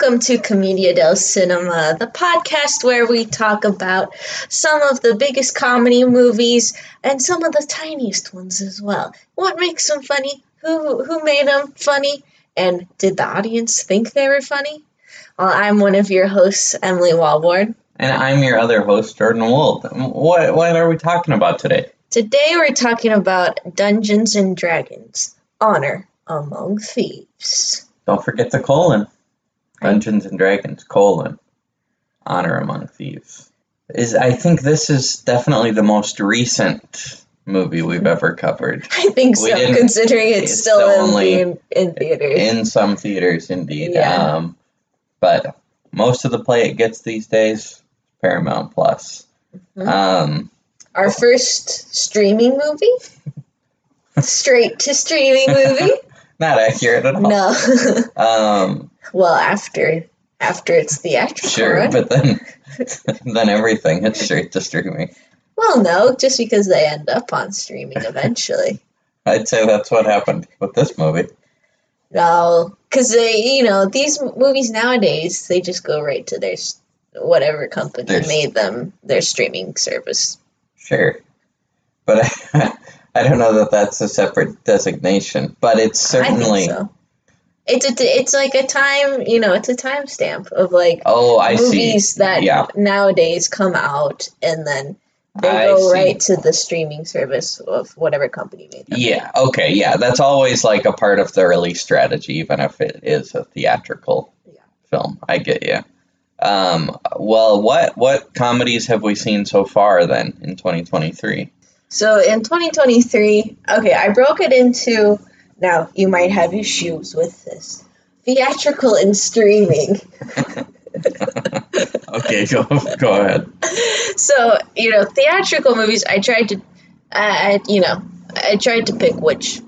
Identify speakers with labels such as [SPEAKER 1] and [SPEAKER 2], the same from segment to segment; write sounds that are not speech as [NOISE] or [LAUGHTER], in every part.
[SPEAKER 1] Welcome to Comedia del Cinema, the podcast where we talk about some of the biggest comedy movies and some of the tiniest ones as well. What makes them funny? Who who made them funny? And did the audience think they were funny? Well, I'm one of your hosts, Emily Walborn.
[SPEAKER 2] And I'm your other host, Jordan Wold. What what are we talking about today?
[SPEAKER 1] Today we're talking about Dungeons and Dragons: Honor Among Thieves.
[SPEAKER 2] Don't forget the colon. Dungeons and Dragons, colon. Honor Among Thieves. Is I think this is definitely the most recent movie we've ever covered. [LAUGHS]
[SPEAKER 1] I think
[SPEAKER 2] We
[SPEAKER 1] so, considering it's,
[SPEAKER 2] it's
[SPEAKER 1] still
[SPEAKER 2] only-
[SPEAKER 1] in, in theaters.
[SPEAKER 2] In some theaters, indeed.
[SPEAKER 1] Yeah.
[SPEAKER 2] Um, but most of the play it gets these days, Paramount Plus.
[SPEAKER 1] Mhm.
[SPEAKER 2] Um,
[SPEAKER 1] Our first streaming movie? [LAUGHS] Straight to streaming movie? [LAUGHS]
[SPEAKER 2] not accurate at all.
[SPEAKER 1] No.
[SPEAKER 2] Um,
[SPEAKER 1] well, after after it's theatrical.
[SPEAKER 2] sure, but then [LAUGHS] then everything is straight to streaming.
[SPEAKER 1] well, no, just because they end up on streaming eventually. [LAUGHS]
[SPEAKER 2] I'd say that's what happened with this movie.
[SPEAKER 1] no, because they, you know, these movies nowadays they just go right to their whatever company
[SPEAKER 2] Their s-
[SPEAKER 1] made them their streaming service.
[SPEAKER 2] Sure. But I, [LAUGHS] I don't know that that's a separate designation, but it's
[SPEAKER 1] I
[SPEAKER 2] certainly.
[SPEAKER 1] think so. It's a, it's like a time, you know, it's a timestamp of like
[SPEAKER 2] Oh, I
[SPEAKER 1] movies
[SPEAKER 2] see.
[SPEAKER 1] that
[SPEAKER 2] yeah,
[SPEAKER 1] nowadays come out and then they
[SPEAKER 2] I
[SPEAKER 1] go
[SPEAKER 2] see.
[SPEAKER 1] right to the streaming service of whatever company made them.
[SPEAKER 2] Yeah, okay, yeah. That's always like a part of the release strategy, even if it is a theatrical
[SPEAKER 1] Yeah.
[SPEAKER 2] film. I get you. Um, well, what what comedies have we seen so far then in 2023?
[SPEAKER 1] So in 2023, okay, I broke it into now you might have issues with this. Theatrical and streaming. [LAUGHS]
[SPEAKER 2] okay, go go ahead.
[SPEAKER 1] So, you know, theatrical movies, I tried to, I, I- you know, I tried to pick which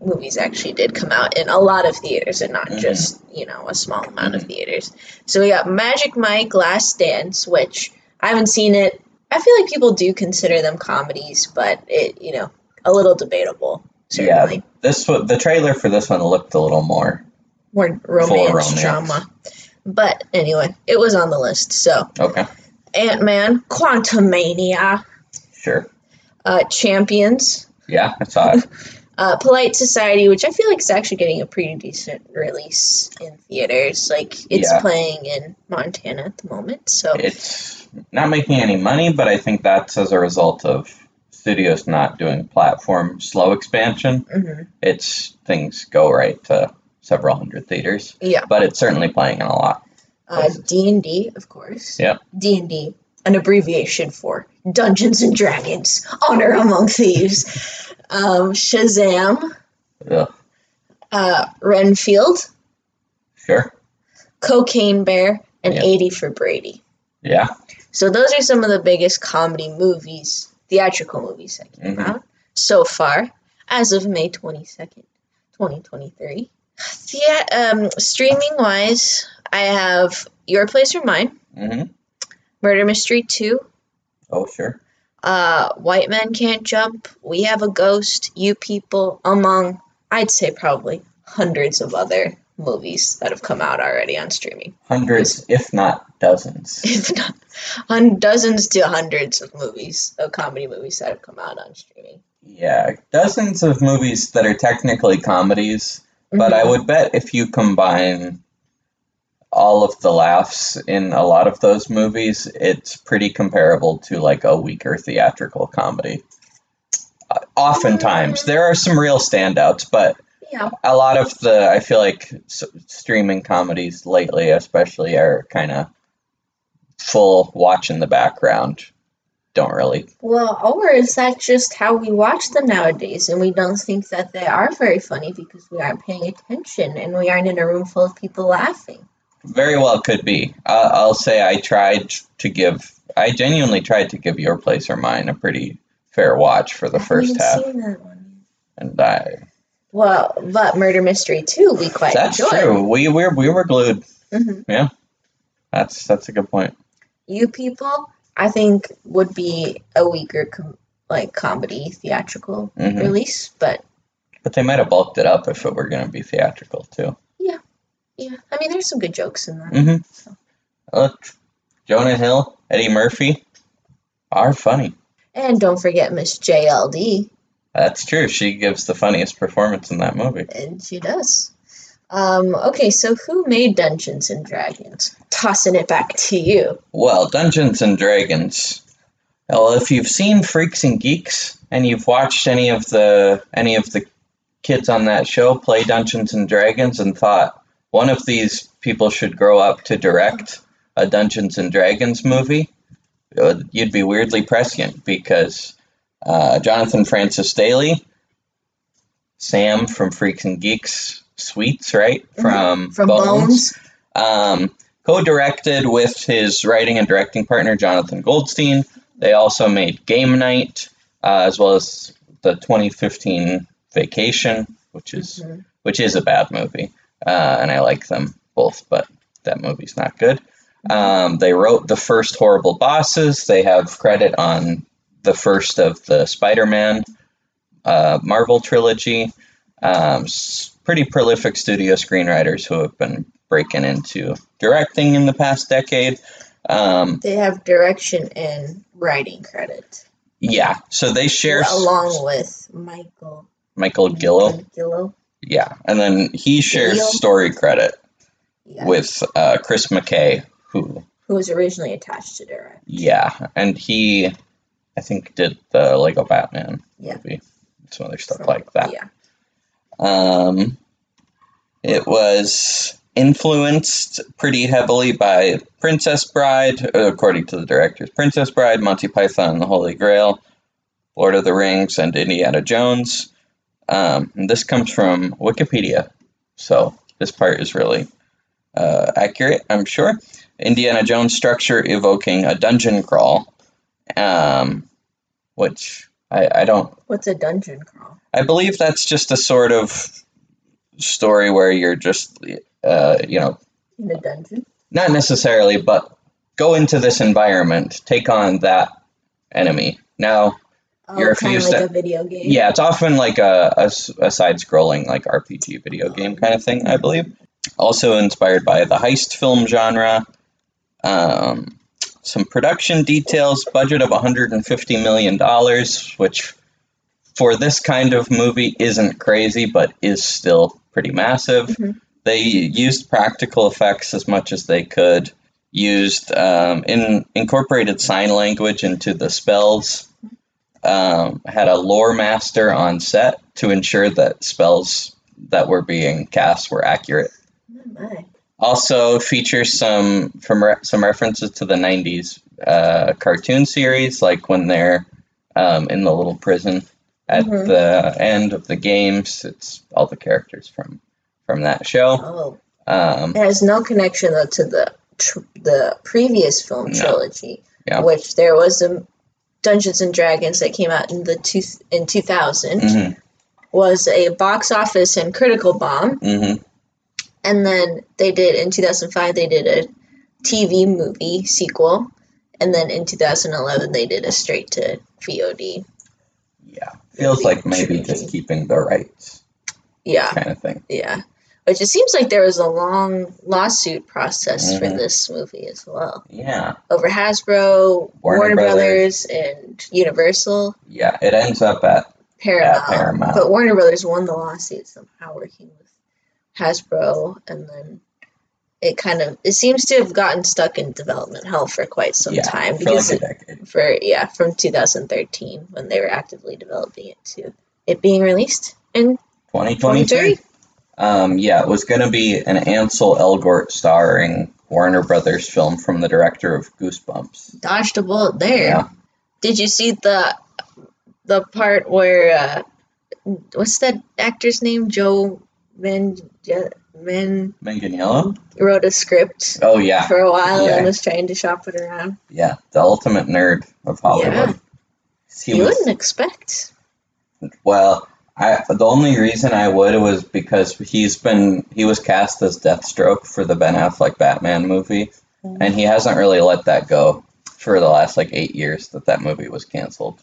[SPEAKER 1] movies actually did come out in a lot of theaters and not
[SPEAKER 2] Mhm.
[SPEAKER 1] just, you know, a small amount of theaters. So we got Magic Mike Last Dance, which I haven't seen it. I feel like people do consider them comedies, but it, you know, a little debatable, certainly.
[SPEAKER 2] Yeah, this the trailer for this one looked a little more.
[SPEAKER 1] More romance,
[SPEAKER 2] romance.
[SPEAKER 1] drama. But anyway, it was on the list. So
[SPEAKER 2] Okay,
[SPEAKER 1] Ant Man, Quantumania,
[SPEAKER 2] sure.
[SPEAKER 1] uh, Champions,
[SPEAKER 2] Yeah, I saw it. [LAUGHS]
[SPEAKER 1] uh, Polite Society, which I feel like is actually getting a pretty decent release in theaters. Like it's
[SPEAKER 2] Yeah.
[SPEAKER 1] playing in Montana at the moment, so
[SPEAKER 2] it's not making any money, but I think that's as a result of studios not doing platform slow expansion.
[SPEAKER 1] mhm.
[SPEAKER 2] It's things go right to several hundred theaters,
[SPEAKER 1] yeah.
[SPEAKER 2] but it's certainly playing in a lot.
[SPEAKER 1] Uh, D and D, of course.
[SPEAKER 2] Yeah.
[SPEAKER 1] D and D, an abbreviation for Dungeons and Dragons: Honor Among Thieves. Um, Shazam,
[SPEAKER 2] Ugh,
[SPEAKER 1] uh, Renfield,
[SPEAKER 2] sure.
[SPEAKER 1] Cocaine Bear, and
[SPEAKER 2] Yeah.
[SPEAKER 1] 80 for Brady.
[SPEAKER 2] Yeah.
[SPEAKER 1] So those are some of the biggest comedy movies, theatrical movies that came
[SPEAKER 2] Mhm.
[SPEAKER 1] out so far as of May 22nd, 2023. Thea- um, streaming wise, I have Your Place or Mine,
[SPEAKER 2] hmm
[SPEAKER 1] Murder Mystery 2,
[SPEAKER 2] Oh, sure.
[SPEAKER 1] uh, White Men Can't Jump, We Have a Ghost, You People, among, I'd say probably hundreds of other movies that have come out already on streaming.
[SPEAKER 2] Hundreds, if not dozens. [LAUGHS]
[SPEAKER 1] if not on dozens to hundreds of movies, of comedy movies that have come out on streaming.
[SPEAKER 2] Yeah, dozens of movies that are technically comedies, but I
[SPEAKER 1] Mhm.
[SPEAKER 2] would bet if you combine all of the laughs in a lot of those movies, it's pretty comparable to like a weaker theatrical comedy. Uh, oftentimes, there are some real standouts, but
[SPEAKER 1] yeah,
[SPEAKER 2] a lot of the I feel like s- streaming comedies lately, especially, are kind of full watch in the background. Don't really.
[SPEAKER 1] well, or is that just how we watch them nowadays, and we don't think that they are very funny because we aren't paying attention and we aren't in a room full of people laughing?
[SPEAKER 2] Very well could be. Uh, I'll say I tried to give. I genuinely tried to give your place or mine a pretty fair watch for the
[SPEAKER 1] I
[SPEAKER 2] first half,
[SPEAKER 1] Seen that one.
[SPEAKER 2] and I.
[SPEAKER 1] Well, but Murder Mystery too, we quite
[SPEAKER 2] That's
[SPEAKER 1] enjoyed.
[SPEAKER 2] true. We we we were glued.
[SPEAKER 1] hmm
[SPEAKER 2] That's that's a good point.
[SPEAKER 1] You people, I think, would be a weaker com- like comedy theatrical
[SPEAKER 2] Mhm.
[SPEAKER 1] release, but
[SPEAKER 2] But they might have bulked it up if it were going to be theatrical too.
[SPEAKER 1] Yeah, yeah. I mean, there's some good jokes in that.
[SPEAKER 2] Mm-hmm.
[SPEAKER 1] So.
[SPEAKER 2] Look, Jonah Hill, Eddie Murphy are funny.
[SPEAKER 1] And don't forget Miss JLD,
[SPEAKER 2] That's true. She gives the funniest performance in that movie.
[SPEAKER 1] and she does. Um, okay, so who made Dungeons and Dragons? Tossing it back to you.
[SPEAKER 2] Well, Dungeons and Dragons. Well, if you've seen Freaks and Geeks and you've watched any of the any of the kids on that show play Dungeons and Dragons and thought one of these people should grow up to direct a Dungeons and Dragons movie, uh, you'd be weirdly prescient because uh, Jonathan Francis Daley, Sam from Freaks and Geeks, Sweets, right from
[SPEAKER 1] From Bones.
[SPEAKER 2] um, co-directed with his writing and directing partner Jonathan Goldstein. They also made Game Night, uh, as well as the 2015 Vacation, which is
[SPEAKER 1] Mhm.
[SPEAKER 2] which is a bad movie, uh, and I like them both, but that movie's not good. Um, they wrote the first Horrible Bosses. They have credit on the first of the Spider-Man uh, Marvel trilogy. Um, pretty prolific studio screenwriters who have been breaking into directing in the past decade. Um,
[SPEAKER 1] They have direction and writing credit,
[SPEAKER 2] yeah, so they share s-
[SPEAKER 1] along with Michael
[SPEAKER 2] Michael Gilio.
[SPEAKER 1] Gilio.
[SPEAKER 2] Yeah, and then he shares
[SPEAKER 1] Gilio?
[SPEAKER 2] story credit
[SPEAKER 1] Yeah,
[SPEAKER 2] with uh, Chris McKay, who
[SPEAKER 1] who was originally attached to direct.
[SPEAKER 2] Yeah, and he, I think, did the Lego Batman
[SPEAKER 1] Yeah.
[SPEAKER 2] movie, some other stuff
[SPEAKER 1] From-
[SPEAKER 2] like that.
[SPEAKER 1] Yeah.
[SPEAKER 2] Um, it was influenced pretty heavily by Princess Bride, uh, according to the directors. Princess Bride, Monty Python and the Holy Grail, Lord of the Rings, and Indiana Jones. Um, and this comes from Wikipedia, so this part is really uh, accurate, I'm sure. Indiana Jones structure evoking a dungeon crawl, um, which I, I don't
[SPEAKER 1] What's a dungeon crawl?
[SPEAKER 2] I believe that's just a sort of story where you're just, uh, you know,
[SPEAKER 1] In a dungeon?
[SPEAKER 2] not necessarily, but go into this environment, take on that enemy. Now,
[SPEAKER 1] Oh,
[SPEAKER 2] You're
[SPEAKER 1] kind of like
[SPEAKER 2] at-
[SPEAKER 1] a video game.
[SPEAKER 2] yeah, it's often like a a side-scrolling like RPG video game kind of thing, I believe. Also inspired by the heist film genre. Um, some production details, budget of 150 million dollars, which for this kind of movie isn't crazy, but is still pretty massive.
[SPEAKER 1] Mhm.
[SPEAKER 2] They used practical effects as much as they could. Used um, in incorporated sign language into the spells um, had a lore master on set to ensure that spells that were being cast were accurate.
[SPEAKER 1] Oh.
[SPEAKER 2] Also features some from re- some references to the '90s uh, cartoon series, like when they're um, in the little prison at
[SPEAKER 1] Mhm.
[SPEAKER 2] the end of the games. It's all the characters from from that show.
[SPEAKER 1] Oh,
[SPEAKER 2] Um,
[SPEAKER 1] it has no connection though to the tr- the previous film
[SPEAKER 2] No.
[SPEAKER 1] trilogy,
[SPEAKER 2] Yeah.
[SPEAKER 1] which there was a Dungeons and Dragons that came out in the two in two thousand
[SPEAKER 2] mhm,
[SPEAKER 1] was a box office and critical bomb,
[SPEAKER 2] mhm.
[SPEAKER 1] And then they did in two thousand five they did a TV movie sequel, and then in two thousand eleven they did a straight to VOD.
[SPEAKER 2] Yeah, feels like maybe just keeping the rights
[SPEAKER 1] Yeah,
[SPEAKER 2] kind of thing.
[SPEAKER 1] yeah. Which it seems like there was a long lawsuit process for
[SPEAKER 2] Mhm.
[SPEAKER 1] this movie as well.
[SPEAKER 2] Yeah,
[SPEAKER 1] over Hasbro,
[SPEAKER 2] Warner
[SPEAKER 1] Warner,
[SPEAKER 2] Brothers.
[SPEAKER 1] Brothers. and Universal,
[SPEAKER 2] yeah. It ends up at
[SPEAKER 1] Paramount.
[SPEAKER 2] Paramount.
[SPEAKER 1] But Warner Brothers won the lawsuit somehow, working with Hasbro, and then it kind of it seems to have gotten stuck in development hell for quite some
[SPEAKER 2] yeah
[SPEAKER 1] time
[SPEAKER 2] for
[SPEAKER 1] because
[SPEAKER 2] like a
[SPEAKER 1] it, for yeah from 2013 when they were actively developing it to it being released in
[SPEAKER 2] 2023. Um, yeah, it was going to be an Ansel Elgort starring Warner Brothers film from the director of Goosebumps.
[SPEAKER 1] Dodged a bullet there.
[SPEAKER 2] Yeah.
[SPEAKER 1] Did you see the the part where uh, what's that actor's name? Joe Man Man
[SPEAKER 2] Manganiello?
[SPEAKER 1] wrote a script
[SPEAKER 2] Oh yeah,
[SPEAKER 1] for a while
[SPEAKER 2] Yeah.
[SPEAKER 1] and was trying to shop it around.
[SPEAKER 2] yeah, the ultimate nerd of Hollywood. He
[SPEAKER 1] you
[SPEAKER 2] was
[SPEAKER 1] wouldn't expect.
[SPEAKER 2] well. I the only reason I would was because he's been he was cast as Deathstroke for the Ben Affleck Batman movie, mm-hmm. and he hasn't really let that go for the last like eight years that that movie was canceled.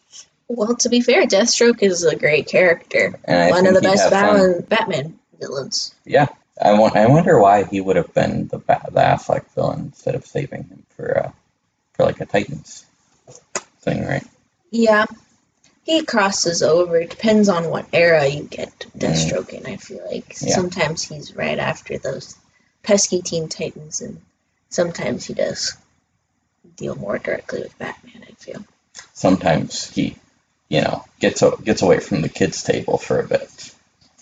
[SPEAKER 1] Well, to be fair, Deathstroke is a great character. One of the best. Batman, Batman villains.
[SPEAKER 2] I, wa- I wonder why he would have been the the Affleck villain instead of saving him for uh, for like a Titans thing, right?
[SPEAKER 1] Yeah. He crosses over. It depends on what era you get Deathstroke in, I feel like.
[SPEAKER 2] Yeah.
[SPEAKER 1] Sometimes he's right after those pesky Teen Titans, and sometimes he does deal more directly with Batman, I feel.
[SPEAKER 2] Sometimes he, you know, gets gets away from the kids' table for a bit.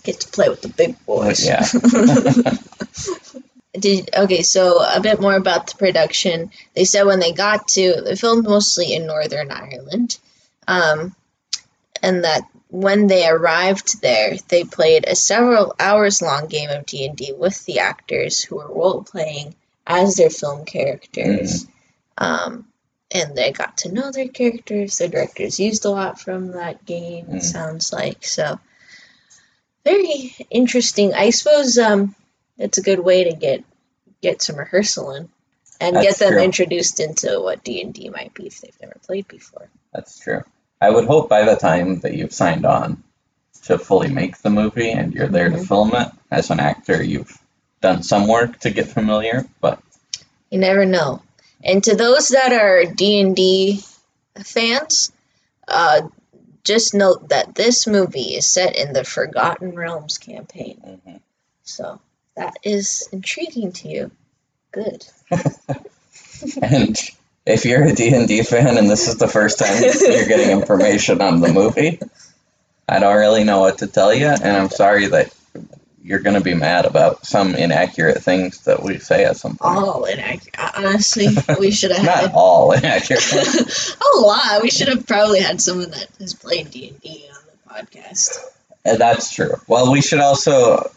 [SPEAKER 1] Get to play with the big boys.
[SPEAKER 2] Yeah. [LAUGHS]
[SPEAKER 1] Did okay, so a bit more about the production. They said when they got to, they filmed mostly in Northern Ireland, um, and that when they arrived there, they played a several hours long game of D and D with the actors who were role playing as their film characters, um, and they got to know their characters. The directors used a lot from that game. It
[SPEAKER 2] Mm.
[SPEAKER 1] sounds like so. Very interesting. I suppose um, it's a good way to get get some rehearsal in and
[SPEAKER 2] That's
[SPEAKER 1] get them
[SPEAKER 2] true.
[SPEAKER 1] introduced into what D and D might be if they've never played before.
[SPEAKER 2] That's true. I would hope by the time that you've signed on to fully make the movie and you're there to
[SPEAKER 1] Mhm.
[SPEAKER 2] film it, as an actor, you've done some work to get familiar. But
[SPEAKER 1] You never know. And to those that are D and D fans, uh, just note that this movie is set in the Forgotten Realms campaign.
[SPEAKER 2] mhm.
[SPEAKER 1] So that is intriguing to you. Good. [LAUGHS]
[SPEAKER 2] and if you're a D&D fan and this is the first time you're getting information on the movie, I don't really know what to tell you, and I'm sorry that you're going to be mad about some inaccurate things that we say at some point.
[SPEAKER 1] All inaccurate. Honestly, we should have [LAUGHS]
[SPEAKER 2] Not
[SPEAKER 1] had
[SPEAKER 2] all inaccurate. [LAUGHS]
[SPEAKER 1] a lot. We should have probably had someone that has played D and D on the podcast.
[SPEAKER 2] And that's true. Well, we should also,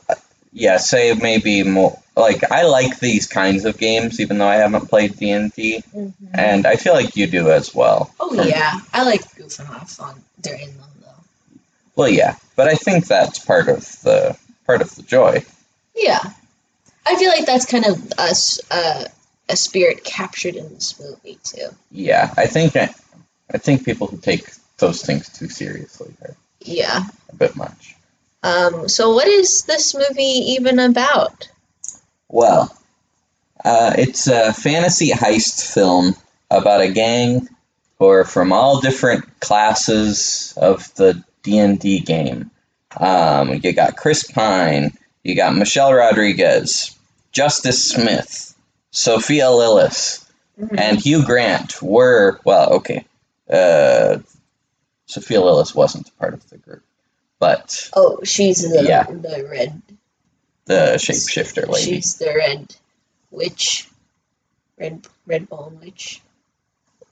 [SPEAKER 2] yeah, say maybe more. Like I like these kinds of games, even though I haven't played D and D, mm-hmm. and I feel like you do as well.
[SPEAKER 1] Oh yeah, I like goofing off on during them though.
[SPEAKER 2] Well, yeah, but I think that's part of the part of the joy.
[SPEAKER 1] Yeah, I feel like that's kind of us uh, a spirit captured in this movie too.
[SPEAKER 2] Yeah, I think I, I think people who take those things too seriously are
[SPEAKER 1] Yeah.
[SPEAKER 2] a bit much.
[SPEAKER 1] Um. So what is this movie even about?
[SPEAKER 2] Well, uh, it's a fantasy heist film about a gang who are from all different classes of the D and D game. Um, you got Chris Pine, you got Michelle Rodriguez, Justice Smith, Sophia Lillis, and Hugh Grant were well, okay. Uh, Sophia Lillis wasn't part of the group, but
[SPEAKER 1] oh, she's the
[SPEAKER 2] Yeah.
[SPEAKER 1] the red.
[SPEAKER 2] the shapeshifter lady.
[SPEAKER 1] She's the red witch. Red red bone witch.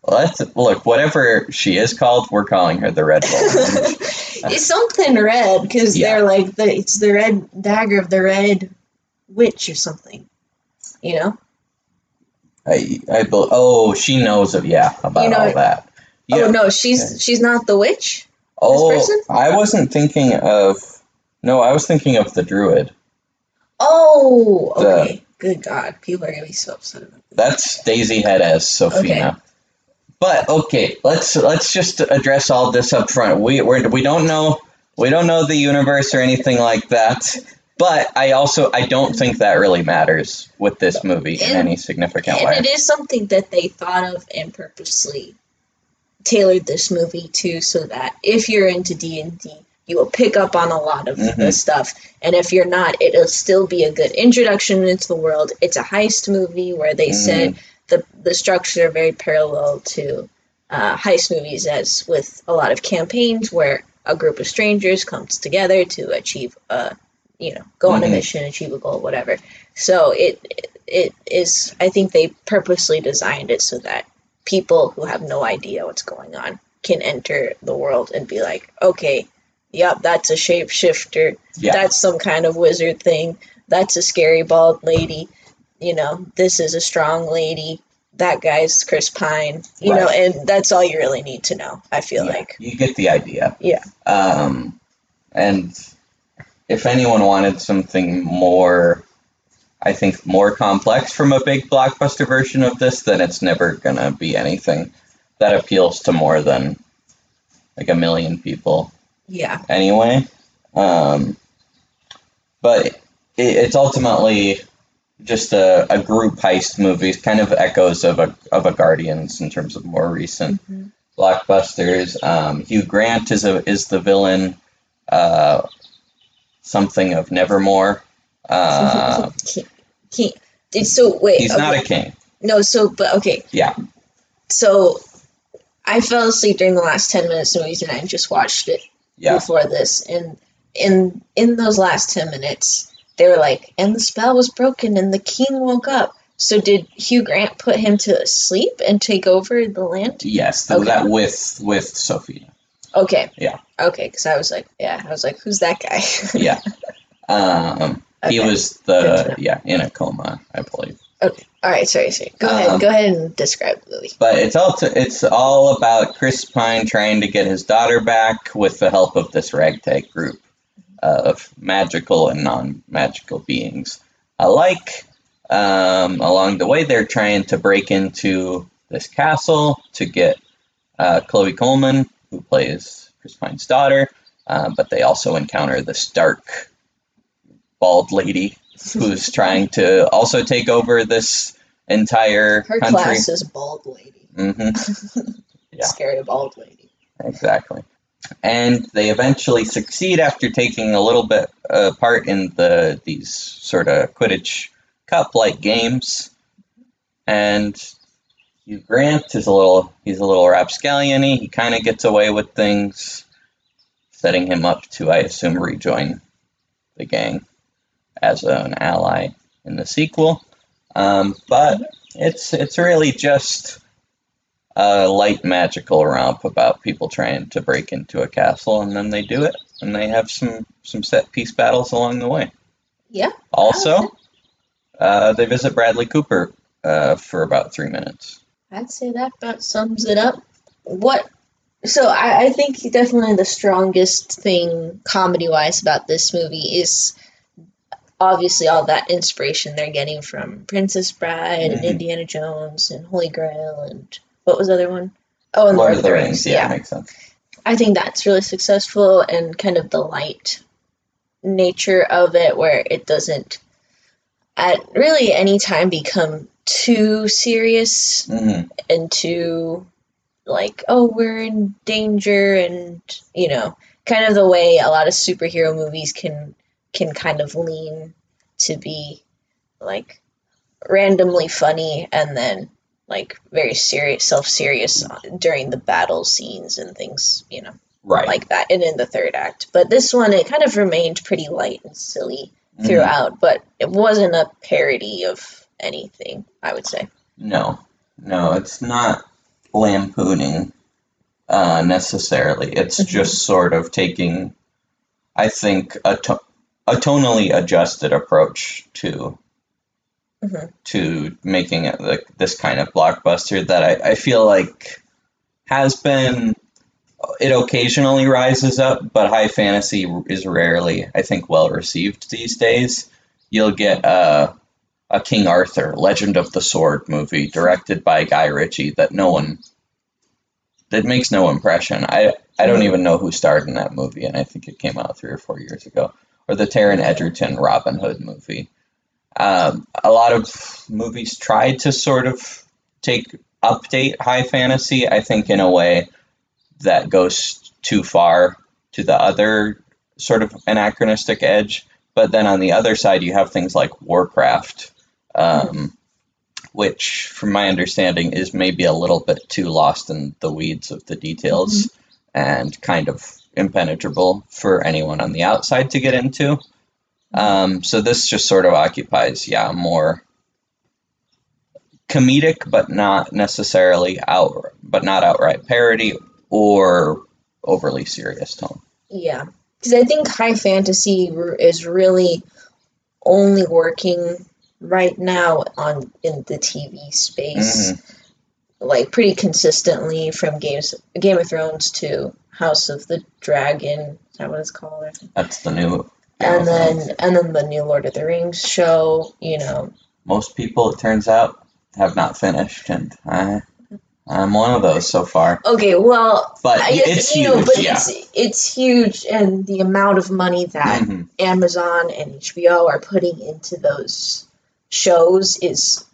[SPEAKER 2] Let's look. Whatever she is called, we're calling her the Red Bull. [LAUGHS]
[SPEAKER 1] it's something red because
[SPEAKER 2] Yeah.
[SPEAKER 1] they're like the it's the red dagger of the red witch or something. You know.
[SPEAKER 2] I, I, bel oh, she knows of yeah about
[SPEAKER 1] You know-
[SPEAKER 2] all that. Oh, yeah.
[SPEAKER 1] Oh no, she's she's not the witch.
[SPEAKER 2] oh? I wasn't thinking of. No, I was thinking of the druid.
[SPEAKER 1] Oh,
[SPEAKER 2] The-
[SPEAKER 1] okay. Good God, people are gonna be so upset about this.
[SPEAKER 2] That's Daisy Head as Sophia. But okay, let's let's just address all this up front. We we're, we don't know we don't know the universe or anything like that. But I also I don't think that really matters with this movie in
[SPEAKER 1] And-
[SPEAKER 2] any significant
[SPEAKER 1] And
[SPEAKER 2] way.
[SPEAKER 1] it is something that they thought of and purposely tailored this movie to, so that if you're into D and D, you will pick up on a lot of the
[SPEAKER 2] Mhm.
[SPEAKER 1] stuff. And if you're not, it'll still be a good introduction into the world. It's a heist movie where they said the the structure are very parallel to uh, heist movies, as with a lot of campaigns where a group of strangers comes together to achieve a you know go on a
[SPEAKER 2] Mhm.
[SPEAKER 1] mission, achieve a goal, whatever. So it it is. I think they purposely designed it so that people who have no idea what's going on can enter the world and be like, okay, yep, that's a shapeshifter.
[SPEAKER 2] Yeah.
[SPEAKER 1] That's some kind of wizard thing. That's a scary bald lady. You know, this is a strong lady. That guy's Chris Pine. You know, and that's all you really need to know. I feel
[SPEAKER 2] Yeah,
[SPEAKER 1] like.
[SPEAKER 2] you get the idea.
[SPEAKER 1] Yeah.
[SPEAKER 2] Um, and if anyone wanted something more, I think more complex from a big blockbuster version of this, then it's never gonna be anything that appeals to more than like a million people
[SPEAKER 1] Yeah.
[SPEAKER 2] anyway. Um, but it, it's ultimately just a, a group heist movie, kind of echoes of a of a Guardians in terms of more recent
[SPEAKER 1] Mhm.
[SPEAKER 2] blockbusters. Um, Hugh Grant is a is the villain. Uh, something of Nevermore. Uh, [LAUGHS]
[SPEAKER 1] King, so wait.
[SPEAKER 2] he's
[SPEAKER 1] okay.
[SPEAKER 2] not a king.
[SPEAKER 1] No, so but okay.
[SPEAKER 2] Yeah.
[SPEAKER 1] So I fell asleep during the last ten minutes of the movie and I just watched it
[SPEAKER 2] Yeah.
[SPEAKER 1] before this. And in in those last ten minutes, they were like, and the spell was broken and the king woke up. So did Hugh Grant put him to sleep and take over the land?
[SPEAKER 2] Yes,
[SPEAKER 1] Okay.
[SPEAKER 2] that with with Sophia.
[SPEAKER 1] Okay.
[SPEAKER 2] Yeah.
[SPEAKER 1] Okay, because I was like, yeah, I was like, who's that guy? [LAUGHS]
[SPEAKER 2] Yeah. Um, he was the yeah in a coma, I believe. Okay.
[SPEAKER 1] All right, sorry, sorry. Go
[SPEAKER 2] Um,
[SPEAKER 1] ahead. Go ahead and describe the movie.
[SPEAKER 2] But it's all it's all about Chris Pine trying to get his daughter back with the help of this ragtag group of magical and non-magical beings alike. Um, along the way, they're trying to break into this castle to get uh, Chloe Coleman, who plays Chris Pine's daughter, uh, but they also encounter this dark, bald lady who's [LAUGHS] trying to also take over this entire
[SPEAKER 1] Her
[SPEAKER 2] country.
[SPEAKER 1] class is bald lady.
[SPEAKER 2] Mm-hmm. [LAUGHS] Yeah.
[SPEAKER 1] Scary bald lady.
[SPEAKER 2] Exactly. And they eventually succeed after taking a little bit uh, part in the these sort of Quidditch Cup like games. And Hugh Grant is a little he's a little rapscallion He kind of gets away with things, setting him up to, I assume, rejoin the gang as an ally in the sequel. Um, but it's it's really just a light magical romp about people trying to break into a castle, and then they do it, and they have some some set piece battles along the way.
[SPEAKER 1] Yeah.
[SPEAKER 2] Also, uh, they visit Bradley Cooper uh, for about three minutes.
[SPEAKER 1] I'd say that about sums it up. What? So I, I think definitely the strongest thing comedy wise about this movie is obviously all that inspiration they're getting from Princess Bride and
[SPEAKER 2] Mhm.
[SPEAKER 1] Indiana Jones and Holy Grail and what was the other one? Oh, and Lord, of the Rings.
[SPEAKER 2] yeah,
[SPEAKER 1] Yeah.
[SPEAKER 2] makes sense.
[SPEAKER 1] I think that's really successful and kind of the light nature of it where it doesn't at really any time become too serious
[SPEAKER 2] hmm
[SPEAKER 1] and too like oh we're in danger and you know kind of the way a lot of superhero movies can can kind of lean to be like randomly funny and then like very serious self-serious during the battle scenes and things you know
[SPEAKER 2] Right.
[SPEAKER 1] like that and in the third act but this one it kind of remained pretty light and silly
[SPEAKER 2] Mhm.
[SPEAKER 1] throughout but it wasn't a parody of anything i would say
[SPEAKER 2] No, no, it's not lampooning uh, necessarily. It's
[SPEAKER 1] Mhm.
[SPEAKER 2] just sort of taking, I think, a, to- a tonally adjusted approach to
[SPEAKER 1] Mhm.
[SPEAKER 2] to making it like this kind of blockbuster that I, I feel like has been. It occasionally rises up, but high fantasy is rarely, I think, well received these days. You'll get uh, a King Arthur Legend of the Sword movie directed by Guy Ritchie that no one that makes no impression. I I don't even know who starred in that movie, and I think it came out three or four years ago. Or the Taron Egerton Robin Hood movie. Um, a lot of movies tried to sort of take update high fantasy. I think in a way that goes too far to the other sort of anachronistic edge. But then on the other side, you have things like Warcraft, um, which, from my understanding, is maybe a little bit too lost in the weeds of the details and kind of impenetrable for anyone on the outside to get into. Um, so this just sort of occupies, yeah, more comedic, but not necessarily out, but not outright parody or overly serious tone.
[SPEAKER 1] Yeah, because I think high fantasy is really only working right now on in the TV space, like pretty consistently from games Game of Thrones to House of the Dragon. Is that what it's called?
[SPEAKER 2] That's the new.
[SPEAKER 1] And then and then the new Lord of the Rings show. You know,
[SPEAKER 2] most people, it turns out, have not finished, and I, I'm one of those so far.
[SPEAKER 1] Okay, well,
[SPEAKER 2] But
[SPEAKER 1] I
[SPEAKER 2] it's
[SPEAKER 1] you know,
[SPEAKER 2] huge,
[SPEAKER 1] but
[SPEAKER 2] yeah.
[SPEAKER 1] it's it's huge, and the amount of money that
[SPEAKER 2] Mhm.
[SPEAKER 1] Amazon and HBO are putting into those shows is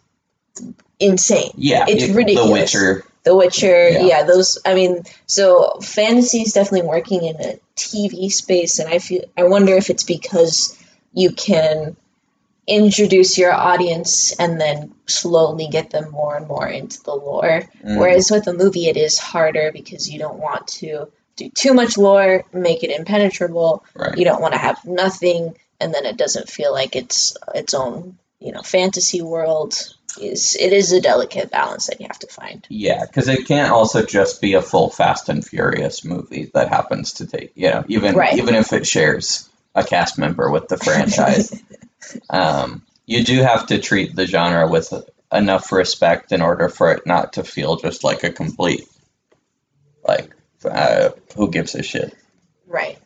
[SPEAKER 1] insane.
[SPEAKER 2] Yeah,
[SPEAKER 1] It's
[SPEAKER 2] it-
[SPEAKER 1] ridiculous.
[SPEAKER 2] The Witcher.
[SPEAKER 1] The Witcher,
[SPEAKER 2] Yeah.
[SPEAKER 1] yeah. those. I mean, so fantasy is definitely working in a TV space, and I feel I wonder if it's because you can introduce your audience and then slowly get them more and more into the lore.
[SPEAKER 2] Mm.
[SPEAKER 1] Whereas with a movie, it is harder because you don't want to do too much lore, make it impenetrable.
[SPEAKER 2] right.
[SPEAKER 1] You don't want to have nothing, and then it doesn't feel like it's its own, you know, fantasy world. Is it is a delicate balance that you have to find.
[SPEAKER 2] Yeah, because it can't also just be a full Fast and Furious movie that happens to take, you know, even
[SPEAKER 1] Right.
[SPEAKER 2] even if it shares a cast member with the franchise, [LAUGHS] um, you do have to treat the genre with enough respect in order for it not to feel just like a complete, like, uh, who gives a shit?
[SPEAKER 1] Right.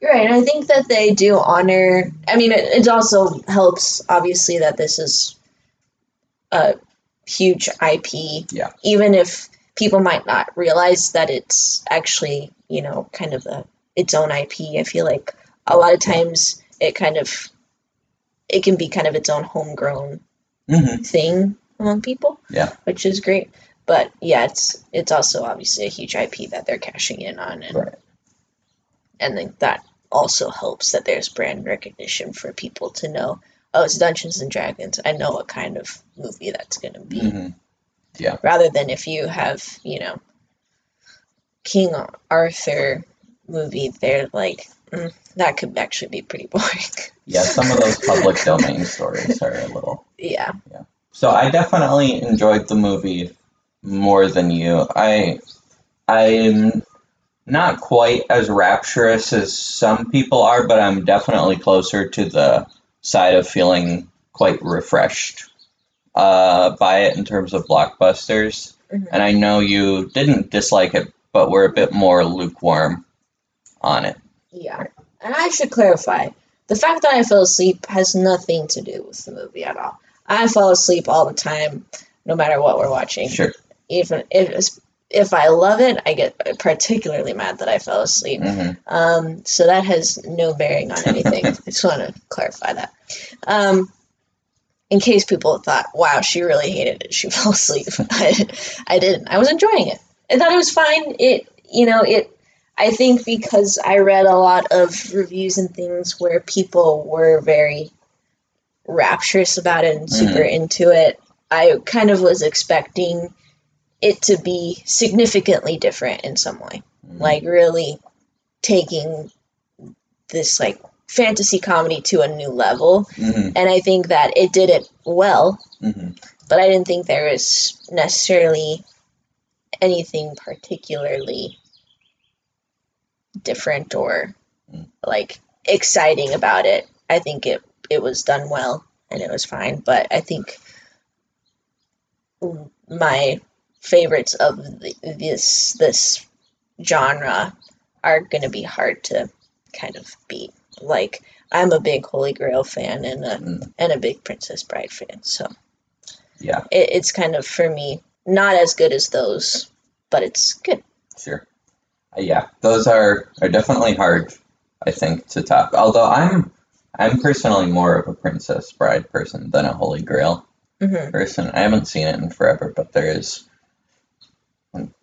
[SPEAKER 1] You're right. And I think that they do honor. I mean, it, it also helps, obviously, that this is a huge IP.
[SPEAKER 2] Yeah.
[SPEAKER 1] Even if people might not realize that it's actually, you know, kind of a its own IP. I feel like a lot of times it kind of it can be kind of its own homegrown
[SPEAKER 2] Mm-hmm.
[SPEAKER 1] thing among people.
[SPEAKER 2] Yeah.
[SPEAKER 1] Which is great. But yeah, it's it's also obviously a huge IP that they're cashing in on and
[SPEAKER 2] Right.
[SPEAKER 1] and then that also helps that there's brand recognition for people to know oh it's dungeons and dragons i know what kind of movie that's going to be
[SPEAKER 2] hmm
[SPEAKER 1] rather than if you have you know king arthur movie they're like mm, that could actually be pretty [LAUGHS] boring
[SPEAKER 2] Yeah, some of those public [LAUGHS] domain stories are a little.
[SPEAKER 1] Yeah.
[SPEAKER 2] yeah So I definitely enjoyed the movie more than you. I I'm not quite as rapturous as some people are, but I'm definitely closer to the side of feeling quite refreshed uh, by it in terms of blockbusters.
[SPEAKER 1] Mhm.
[SPEAKER 2] And I know you didn't dislike it, but were a bit more lukewarm on it.
[SPEAKER 1] yeah and i should clarify the fact that i fell asleep has nothing to do with the movie at all i fall asleep all the time no matter what we're watching
[SPEAKER 2] Sure.
[SPEAKER 1] even if if I love it, I get particularly mad that I fell asleep.
[SPEAKER 2] hmm
[SPEAKER 1] Um, so that has no bearing on anything. [LAUGHS] I just want to clarify that. Um, in case people thought, "Wow, she really hated it. She [LAUGHS] fell asleep." [LAUGHS] I, I didn't. I was enjoying it. I thought it was fine. It, you know, it. I think because I read a lot of reviews and things where people were very rapturous about it and super into it. I kind of was expecting it to be significantly different in some way. Like really taking this like fantasy comedy to a new level.
[SPEAKER 2] Hmm
[SPEAKER 1] and i think that it did it well.
[SPEAKER 2] Hmm
[SPEAKER 1] but i didn't think there was necessarily anything particularly different or
[SPEAKER 2] Mm.
[SPEAKER 1] like exciting about it. I think it it was done well and it was fine. But i think my favorites of the, this this genre are going to be hard to kind of beat. Like I'm a big Holy Grail fan and a
[SPEAKER 2] Mm.
[SPEAKER 1] and a big Princess Bride fan, so
[SPEAKER 2] Yeah,
[SPEAKER 1] it, it's kind of for me not as good as those, but it's good.
[SPEAKER 2] sure. Uh, yeah, those are are definitely hard, I think, to top. Although I'm I'm personally more of a Princess Bride person than a Holy Grail
[SPEAKER 1] hmm
[SPEAKER 2] person. I haven't seen it in forever, but there is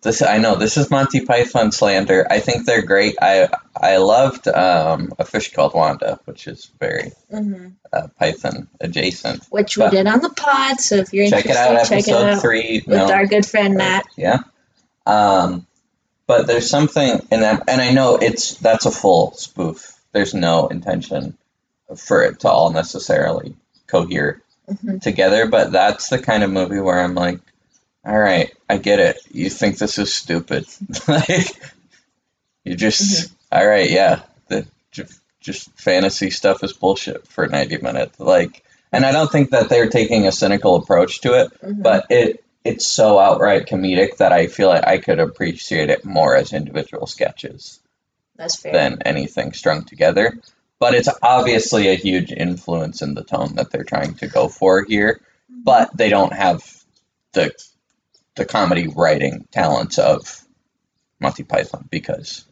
[SPEAKER 2] this. I know this is Monty Python slander. I think they're great. I I loved um, a fish called Wanda, which is very
[SPEAKER 1] hmm
[SPEAKER 2] uh, Python adjacent.
[SPEAKER 1] Which we did on the pod, so if you're
[SPEAKER 2] Check it
[SPEAKER 1] interested,
[SPEAKER 2] out,
[SPEAKER 1] check it out episode
[SPEAKER 2] three.
[SPEAKER 1] with
[SPEAKER 2] No,
[SPEAKER 1] our good friend Matt.
[SPEAKER 2] Yeah. Um, but there's something in that, and I know it's that's a full spoof. There's no intention for it to all necessarily cohere
[SPEAKER 1] hmm
[SPEAKER 2] together, but that's the kind of movie where I'm like, all right, I get it. You think this is stupid. [LAUGHS] like, you just, all right, yeah, the ju- just fantasy stuff is bullshit for 90 minutes. Like, and I don't think that they're taking a cynical approach to it
[SPEAKER 1] hmm
[SPEAKER 2] but it it's so outright comedic that I feel like I could appreciate it more as individual sketches
[SPEAKER 1] That's fair.
[SPEAKER 2] than anything strung together. But it's obviously a huge influence in the tone that they're trying to go for here. But they don't have the the comedy writing talents of Monty Python because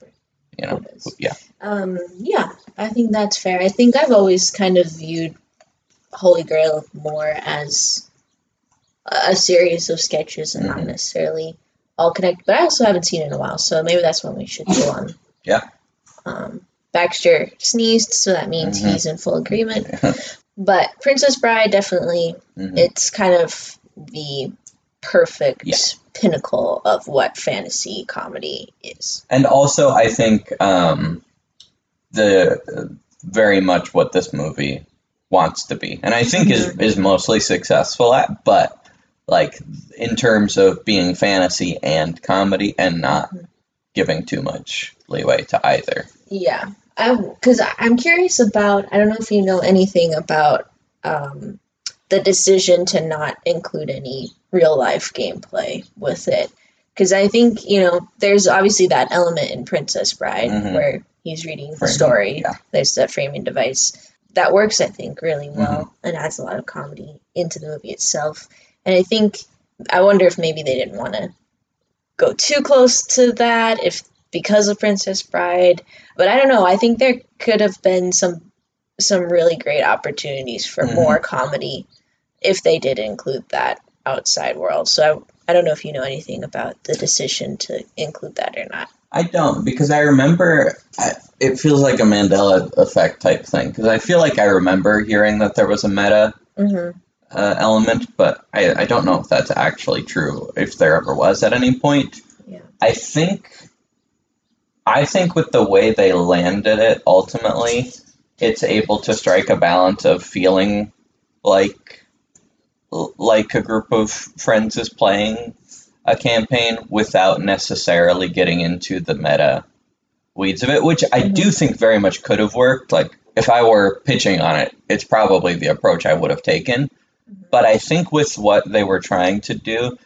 [SPEAKER 2] you know yeah
[SPEAKER 1] Um, yeah, I think that's fair. I think I've always kind of viewed Holy Grail more as a, series of sketches and not
[SPEAKER 2] Mhm.
[SPEAKER 1] necessarily all connected. But I also haven't seen it in a while, so maybe that's one we should go on. [LAUGHS]
[SPEAKER 2] Yeah.
[SPEAKER 1] Um, Baxter sneezed, so that means
[SPEAKER 2] Mhm.
[SPEAKER 1] he's in full agreement. [LAUGHS] But Princess Bride definitely
[SPEAKER 2] Mhm.
[SPEAKER 1] it's kind of the perfect
[SPEAKER 2] Yeah.
[SPEAKER 1] pinnacle of what fantasy comedy is.
[SPEAKER 2] and also I think um, the uh, very much what this movie wants to be, and I think is is mostly successful at, but like in terms of being fantasy and comedy and not giving too much leeway to either.
[SPEAKER 1] Yeah, because I'm curious about. I don't know if you know anything about um, the decision to not include any real life gameplay with it. Because I think you know, there's obviously that element in Princess Bride
[SPEAKER 2] Mhm.
[SPEAKER 1] where he's reading the
[SPEAKER 2] Framing,
[SPEAKER 1] story.
[SPEAKER 2] yeah.
[SPEAKER 1] There's that framing device that works, I think, really
[SPEAKER 2] Mm-hmm.
[SPEAKER 1] well and adds a lot of comedy into the movie itself. And I think I wonder if maybe they didn't want to go too close to that, if because of Princess Bride. But I don't know. I think there could have been some some really great opportunities for
[SPEAKER 2] Mhm.
[SPEAKER 1] more comedy if they did include that outside world. So I, I don't know if you know anything about the decision to include that or not.
[SPEAKER 2] I don't because I remember I, it feels like a Mandela effect type thing because I feel like I remember hearing that there was a meta
[SPEAKER 1] Mm-hmm.
[SPEAKER 2] uh, element, but I, I don't know if that's actually true, if there ever was at any point.
[SPEAKER 1] Yeah.
[SPEAKER 2] I think, I think with the way they landed it, ultimately, it's able to strike a balance of feeling like, like a group of friends is playing a campaign without necessarily getting into the meta weeds of it, which I do think very much could have worked. Like, if I were pitching on it, it's probably the approach I would have taken. But I think with what they were trying to do,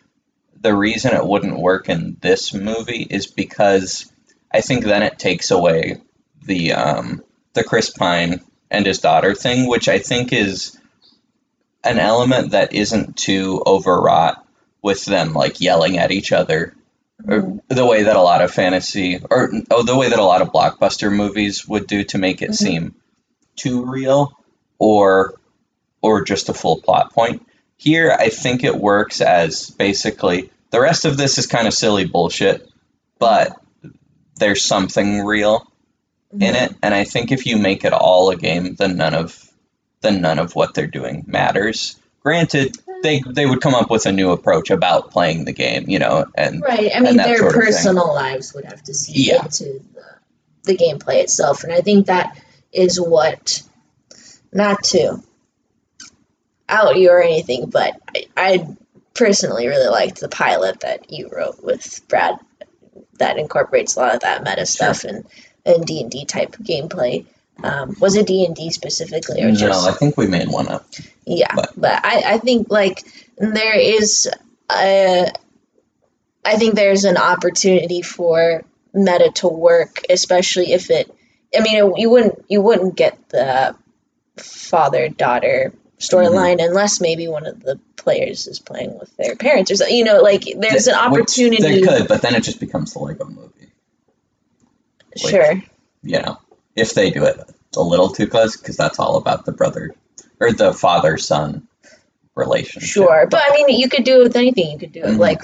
[SPEAKER 2] the reason it wouldn't work in this movie is because I think then it takes away the um, the Chris Pine and his daughter thing, which I think is an element that isn't too overwrought with them like yelling at each other or the way that a lot of fantasy or oh, the way that a lot of blockbuster movies would do to make it
[SPEAKER 1] Mhm.
[SPEAKER 2] seem too real or or just a full plot point. Here, I think it works as basically the rest of this is kind of silly bullshit, but there's something real in it, and I think if you make it all a game, then none of then none of what they're doing matters. Granted, they they would come up with a new approach about playing the game, you know, and
[SPEAKER 1] Right. I mean, their
[SPEAKER 2] sort of thing.
[SPEAKER 1] personal lives would have to see
[SPEAKER 2] Yeah.
[SPEAKER 1] into the, the gameplay itself. And I think that is what, not to out you or anything, but I, I personally really liked the pilot that you wrote with Brad that incorporates a lot of that meta stuff and, and D&D type gameplay. Um, was it D&D specifically or
[SPEAKER 2] no,
[SPEAKER 1] just
[SPEAKER 2] I think we made one up.
[SPEAKER 1] yeah,
[SPEAKER 2] But-
[SPEAKER 1] but, I, I think like there is a, I think there's an opportunity for meta to work, especially if it. I mean, it, you wouldn't you wouldn't get the father daughter storyline unless maybe one of the players is playing with their parents or something. You know, like there's an
[SPEAKER 2] Which
[SPEAKER 1] opportunity.
[SPEAKER 2] They could, but then it just becomes the Lego movie.
[SPEAKER 1] Sure.
[SPEAKER 2] You know, if they do it a little too close, because that's all about the brother or the father son relationship.
[SPEAKER 1] Sure, but I mean, you could do it with anything. You could do it
[SPEAKER 2] Mhm.
[SPEAKER 1] like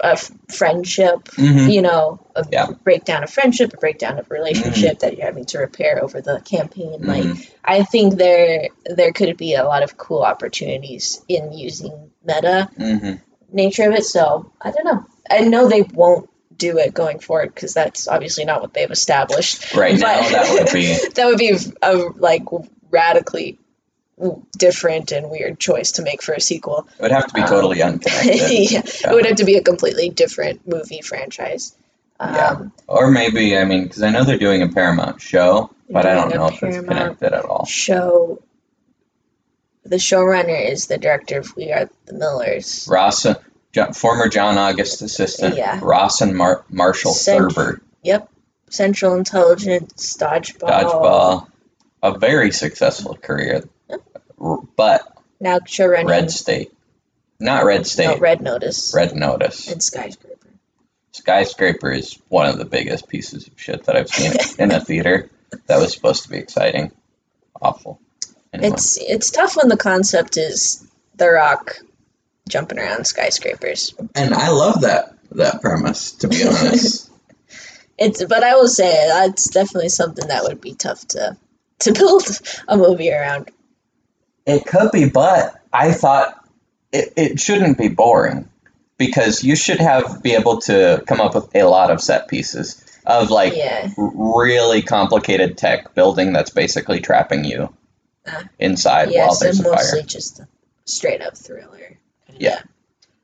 [SPEAKER 1] a f- friendship,
[SPEAKER 2] Mhm.
[SPEAKER 1] you know, a
[SPEAKER 2] Yeah. Mm-hmm.
[SPEAKER 1] breakdown of friendship, a breakdown of relationship that you're having to repair over the campaign. Like,
[SPEAKER 2] Mhm.
[SPEAKER 1] I think there there could be a lot of cool opportunities in using meta
[SPEAKER 2] Mhm.
[SPEAKER 1] nature of it. So I don't know. I know they won't do it going forward because that's obviously not what they've established.
[SPEAKER 2] Right now, that would be [LAUGHS]
[SPEAKER 1] that would be a like radically different and weird choice to make for a sequel.
[SPEAKER 2] it would have to be
[SPEAKER 1] Um,
[SPEAKER 2] totally unconnected. [LAUGHS]
[SPEAKER 1] yeah, it would have to be a completely different movie franchise. Um,
[SPEAKER 2] Yeah. Or maybe I mean, because I know they're doing a Paramount show, but I don't know if it's
[SPEAKER 1] Paramount
[SPEAKER 2] connected at all.
[SPEAKER 1] Show. The showrunner is the director of We Are the Millers.
[SPEAKER 2] Ross, Jo- former John August assistant,
[SPEAKER 1] Yeah.
[SPEAKER 2] Ross and Mar- Marshall
[SPEAKER 1] Cent-
[SPEAKER 2] Thurber,
[SPEAKER 1] Yep. Central Intelligence, Dodgeball.
[SPEAKER 2] dodgeball, a very successful career, but
[SPEAKER 1] Now showrunning
[SPEAKER 2] Red State. Not Red State.
[SPEAKER 1] No, Red Notice
[SPEAKER 2] Red Notice.
[SPEAKER 1] and Skyscraper.
[SPEAKER 2] Skyscraper is one of the biggest pieces of shit that I've seen [LAUGHS] in a theater. That was supposed to be exciting. Awful. Anyway.
[SPEAKER 1] It's it's tough when the concept is The Rock jumping around skyscrapers.
[SPEAKER 2] and I love that that premise. To be honest, [LAUGHS]
[SPEAKER 1] It's but I will say that's definitely something that would be tough to to [LAUGHS] build a movie around.
[SPEAKER 2] it could be, but I thought it, it shouldn't be boring because you should have be able to come up with a lot of set pieces of like
[SPEAKER 1] yeah.
[SPEAKER 2] really complicated tech building that's basically trapping you
[SPEAKER 1] Ah.
[SPEAKER 2] inside while
[SPEAKER 1] Yes,
[SPEAKER 2] there's
[SPEAKER 1] and
[SPEAKER 2] a
[SPEAKER 1] mostly
[SPEAKER 2] fire.
[SPEAKER 1] just a straight up thriller.
[SPEAKER 2] Yeah.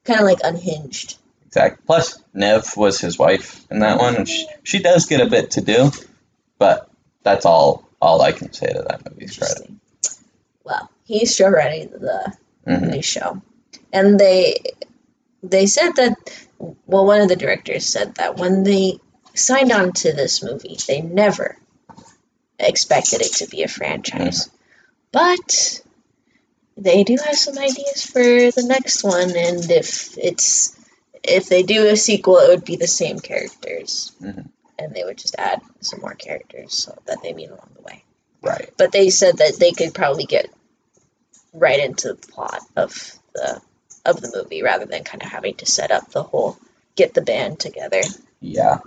[SPEAKER 1] Kind of like unhinged.
[SPEAKER 2] Exactly. Plus, Neve was his wife in that one, and she, she does get a bit to do, but that's all all I can say to that movie's credit.
[SPEAKER 1] Well, he's show running the
[SPEAKER 2] hmm
[SPEAKER 1] new show, and they they said that well, one of the directors said that when they signed on to this movie, they never expected it to be a franchise, but they do have some ideas for the next one, and if it's if they do a sequel, it would be the same characters,
[SPEAKER 2] Mhm.
[SPEAKER 1] and they would just add some more characters so that they meet along the way
[SPEAKER 2] Right.
[SPEAKER 1] but they said that they could probably get right into the plot of the of the movie rather than kind of having to set up the whole get the band together.
[SPEAKER 2] Yeah.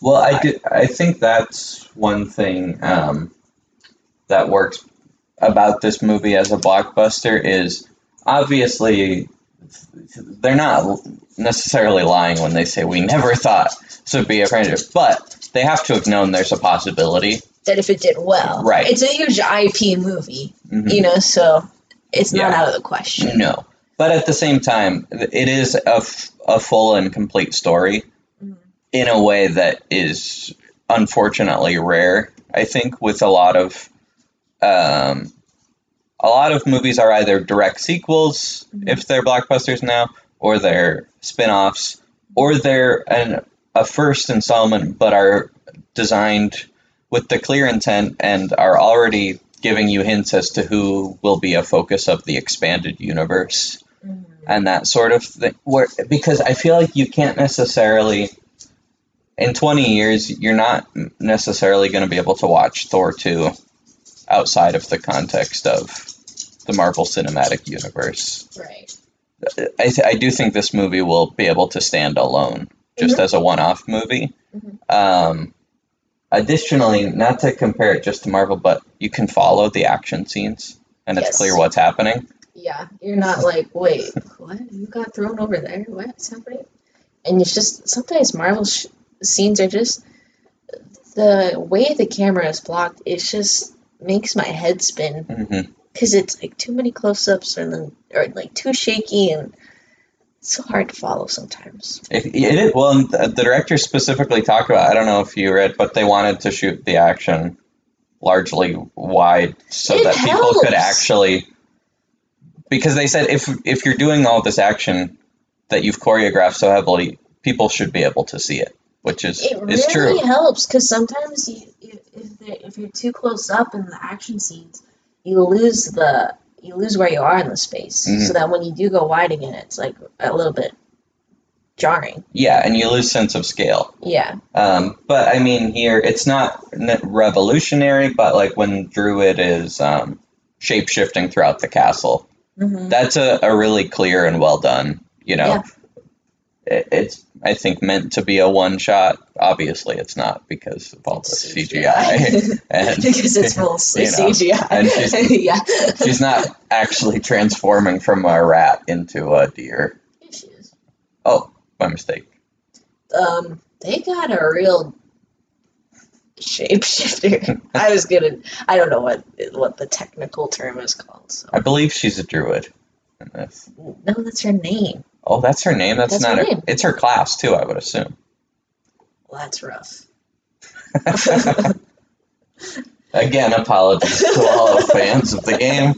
[SPEAKER 2] Well, I do. I think that's one thing um, that works about this movie as a blockbuster is obviously they're not necessarily lying when they say we never thought this would be a franchise, but they have to have known there's a possibility.
[SPEAKER 1] That if it did well,
[SPEAKER 2] Right.
[SPEAKER 1] It's a huge IP movie,
[SPEAKER 2] Mhm.
[SPEAKER 1] you know, so it's not
[SPEAKER 2] Yeah.
[SPEAKER 1] out of the question.
[SPEAKER 2] No, but at the same time, it is a, f- a full and complete story
[SPEAKER 1] Mhm.
[SPEAKER 2] in a way that is unfortunately rare. I think with a lot of um, a lot of movies are either direct sequels
[SPEAKER 1] Mhm.
[SPEAKER 2] if they're blockbusters now, or they're spin-offs, or they're an, a first installment but are designed with the clear intent and are already giving you hints as to who will be a focus of the expanded universe
[SPEAKER 1] Mhm.
[SPEAKER 2] and that sort of thing. Where because I feel like you can't necessarily in 20 years you're not necessarily going to be able to watch Thor 2 outside of the context of the Marvel Cinematic Universe.
[SPEAKER 1] Right.
[SPEAKER 2] I, th- I do think this movie will be able to stand alone just as a one-off movie.
[SPEAKER 1] Mhm.
[SPEAKER 2] Um, additionally, not to compare it just to Marvel, but you can follow the action scenes and it's
[SPEAKER 1] Yes.
[SPEAKER 2] clear what's happening.
[SPEAKER 1] Yeah, you're not like, wait, what? You got thrown over there? What's happening? And it's just sometimes Marvel sh- scenes are just the way the camera is blocked. It's just makes my head spin
[SPEAKER 2] mm-hmm.
[SPEAKER 1] because it's like too many close-ups and then or like too shaky and it's so hard to follow sometimes.
[SPEAKER 2] It, it is, well, the, the director specifically talked about. I don't know if you read, but they wanted to shoot the action largely wide so
[SPEAKER 1] It
[SPEAKER 2] that people could actually. Because they said if if you're doing all this action that you've choreographed so heavily, people should be able to see it, which is
[SPEAKER 1] It
[SPEAKER 2] is
[SPEAKER 1] really
[SPEAKER 2] true.
[SPEAKER 1] helps because sometimes you, if if, they- if you're too close up in the action scenes, you lose the you lose where you are in the space.
[SPEAKER 2] Mhm.
[SPEAKER 1] So that when you do go wide again, it's like a little bit jarring.
[SPEAKER 2] Yeah, and you lose sense of scale.
[SPEAKER 1] Yeah.
[SPEAKER 2] Um, but I mean, here it's not revolutionary, but like when Druid is um, shape shifting throughout the castle,
[SPEAKER 1] hmm
[SPEAKER 2] that's a, a really clear and well done. You know,
[SPEAKER 1] Yeah.
[SPEAKER 2] It, it's I think meant to be a one shot. Obviously, it's not because of all the CGI. [LAUGHS] and [LAUGHS]
[SPEAKER 1] because it's mostly
[SPEAKER 2] you know,
[SPEAKER 1] CGI.
[SPEAKER 2] and she's- [LAUGHS]
[SPEAKER 1] yeah.
[SPEAKER 2] she's not actually transforming from a rat into a deer.
[SPEAKER 1] Yeah, she is.
[SPEAKER 2] Oh, my mistake.
[SPEAKER 1] Um, they got a real shapeshifter. I was gonna. I don't know what what the technical term is called. So
[SPEAKER 2] I believe she's a druid. in this.
[SPEAKER 1] no, that's her name.
[SPEAKER 2] Oh, that's her name. That's,
[SPEAKER 1] That's
[SPEAKER 2] not
[SPEAKER 1] her name.
[SPEAKER 2] It's her class too. I would assume.
[SPEAKER 1] Well, that's rough. [LAUGHS] [LAUGHS]
[SPEAKER 2] Again, apologies to all the fans of the game.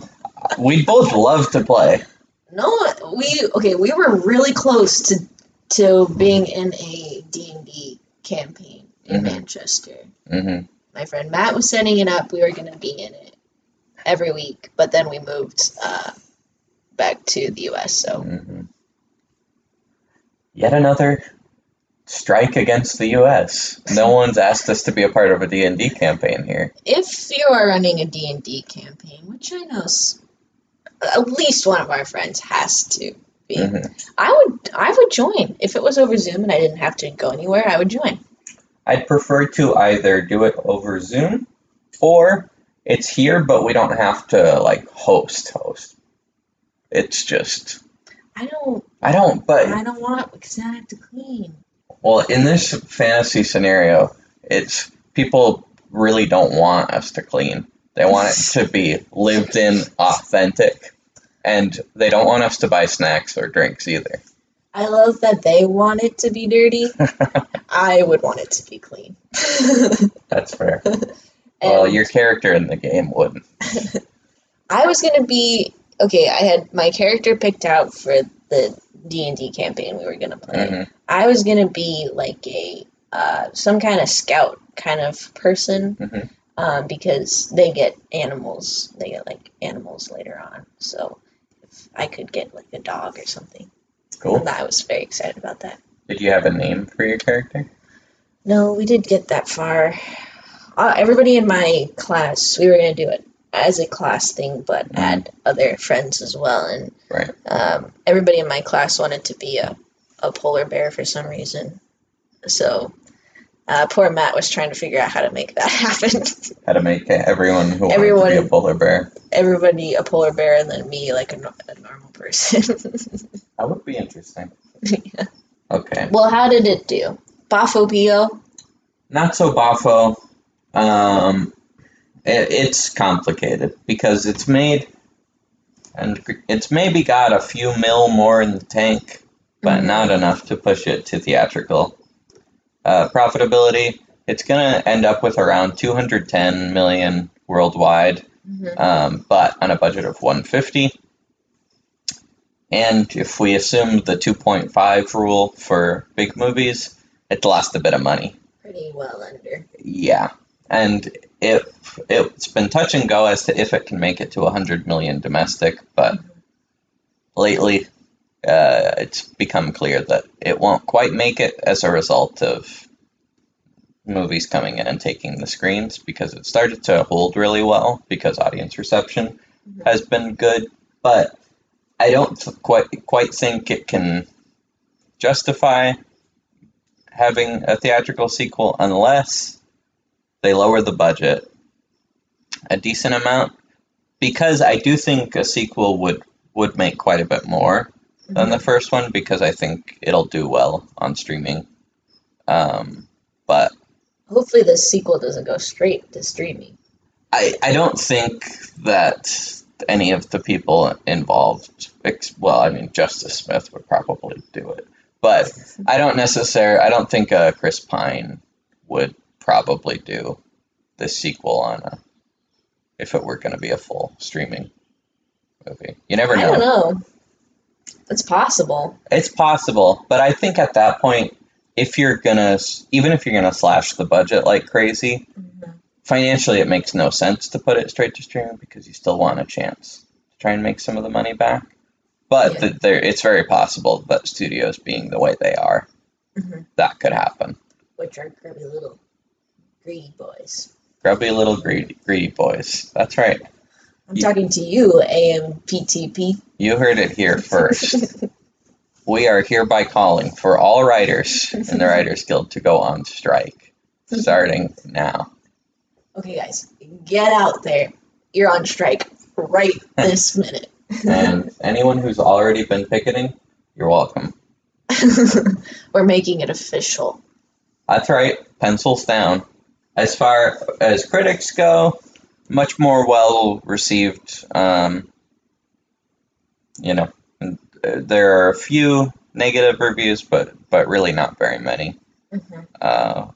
[SPEAKER 2] We both love to play.
[SPEAKER 1] No, we okay. We were really close to to being in a D and D campaign in
[SPEAKER 2] Mhm.
[SPEAKER 1] Manchester.
[SPEAKER 2] hmm
[SPEAKER 1] My friend Matt was setting it up. We were going to be in it every week, but then we moved uh, back to the U.S. So
[SPEAKER 2] hmm Yet another strike against the U.S. No one's asked us to be a part of a D&D campaign here.
[SPEAKER 1] if you are running a D and D campaign, which I know at least one of our friends has to be,
[SPEAKER 2] Mhm.
[SPEAKER 1] I would I would join if it was over Zoom and I didn't have to go anywhere. I would join.
[SPEAKER 2] I'd prefer to either do it over Zoom or it's here, but we don't have to like host host. It's just
[SPEAKER 1] I don't
[SPEAKER 2] I don't, but
[SPEAKER 1] I don't want because I have to clean.
[SPEAKER 2] well, in this fantasy scenario, it's people really don't want us to clean. They want it to be lived in, authentic, and they don't want us to buy snacks or drinks either.
[SPEAKER 1] I love that they want it to be dirty. [LAUGHS] I would want it to be clean. [LAUGHS]
[SPEAKER 2] That's fair. Well, your character in the game wouldn't. [LAUGHS]
[SPEAKER 1] I was gonna be okay. I had my character picked out for the D and D campaign we were gonna play.
[SPEAKER 2] Mhm.
[SPEAKER 1] I was gonna be like a uh, some kind of scout kind of person
[SPEAKER 2] Mhm.
[SPEAKER 1] um, because they get animals. They get like animals later on. So if I could get like a dog or something,
[SPEAKER 2] Cool.
[SPEAKER 1] I was very excited about that.
[SPEAKER 2] Did you have a name for your character?
[SPEAKER 1] No, we did get that far. Uh, everybody in my class, we were gonna do it as a class thing, but
[SPEAKER 2] Mhm.
[SPEAKER 1] add other friends as well. And
[SPEAKER 2] Right.
[SPEAKER 1] um, everybody in my class wanted to be a, a polar bear for some reason. So uh, poor Matt was trying to figure out how to make that [LAUGHS] happen.
[SPEAKER 2] How to make everyone who wanted to
[SPEAKER 1] Everyone-
[SPEAKER 2] be a polar bear.
[SPEAKER 1] everybody a polar bear, and then me like a, a normal person. [LAUGHS]
[SPEAKER 2] That would be interesting.
[SPEAKER 1] Yeah.
[SPEAKER 2] Okay.
[SPEAKER 1] well, how did it do? Bafo Pio?
[SPEAKER 2] Not so boffo. Um, it's complicated because it's made, and it's maybe got a few mil more in the tank, but
[SPEAKER 1] Mhm.
[SPEAKER 2] not enough to push it to theatrical. Uh, profitability, it's gonna end up with around 210 million worldwide,
[SPEAKER 1] Mhm.
[SPEAKER 2] um, but on a budget of 150. And if we assume the 2.5 rule for big movies, it lost a bit of money.
[SPEAKER 1] Pretty well under.
[SPEAKER 2] Yeah, and it it's been touch and go as to if it can make it to 100 million domestic, but lately uh, it's become clear that it won't quite make it as a result of movies coming in and taking the screens because it started to hold really well because audience reception
[SPEAKER 1] Mhm.
[SPEAKER 2] has been good, but I don't quite quite think it can justify having a theatrical sequel unless they lower the budget a decent amount because I do think a sequel would would make quite a bit more than the first one because I think it'll do well on streaming. Um, but
[SPEAKER 1] Hopefully, this sequel doesn't go straight to streaming.
[SPEAKER 2] I, I don't think that any of the people involved, ex- well, I mean, Justice Smith would probably do it, but I don't necessarily, I don't think uh, Chris Pine would probably do the sequel on a, if it were going to be a full streaming movie. You never
[SPEAKER 1] I
[SPEAKER 2] know.
[SPEAKER 1] don't know. It's possible.
[SPEAKER 2] It's possible, but I think at that point, if you're gonna, even if you're gonna slash the budget like crazy, financially it makes no sense to put it straight to streaming because you still want a chance to try and make some of the money back. But
[SPEAKER 1] Yeah.
[SPEAKER 2] th- there, it's very possible that studios being the way they are,
[SPEAKER 1] Mhm.
[SPEAKER 2] that could happen.
[SPEAKER 1] Which are grubby little greedy boys.
[SPEAKER 2] Grubby little greedy, greedy boys. That's right.
[SPEAKER 1] I'm
[SPEAKER 2] You-
[SPEAKER 1] talking to you, AMPTP.
[SPEAKER 2] You heard it here first. [LAUGHS] we are hereby calling for all writers in the [LAUGHS] Writers Guild to go on strike, starting now.
[SPEAKER 1] Okay, guys, get out there. You're on strike right [LAUGHS] this minute.
[SPEAKER 2] And anyone who's already been picketing, you're welcome.
[SPEAKER 1] We're making it official.
[SPEAKER 2] That's right, pencils down. As far as critics go, much more well received. Um, you know, there are a few negative reviews, but but really not very many.
[SPEAKER 1] Mhm.
[SPEAKER 2] Uh,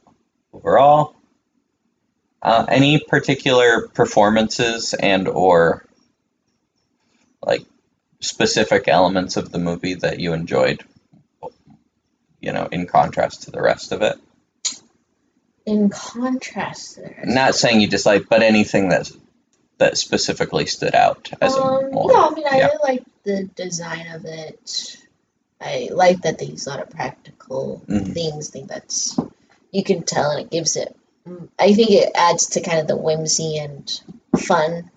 [SPEAKER 2] overall, uh, any particular performances and or like specific elements of the movie that you enjoyed? You know, in contrast to the rest of it.
[SPEAKER 1] In contrast, there.
[SPEAKER 2] Not saying you dislike, but anything that that specifically stood out as a
[SPEAKER 1] Um,
[SPEAKER 2] more?
[SPEAKER 1] no, I mean, I
[SPEAKER 2] yeah.
[SPEAKER 1] like the design of it. I like that they use a lot of practical
[SPEAKER 2] Mhm.
[SPEAKER 1] things. I think that's you can tell, and it gives it. mm, I think it adds to kind of the whimsy and fun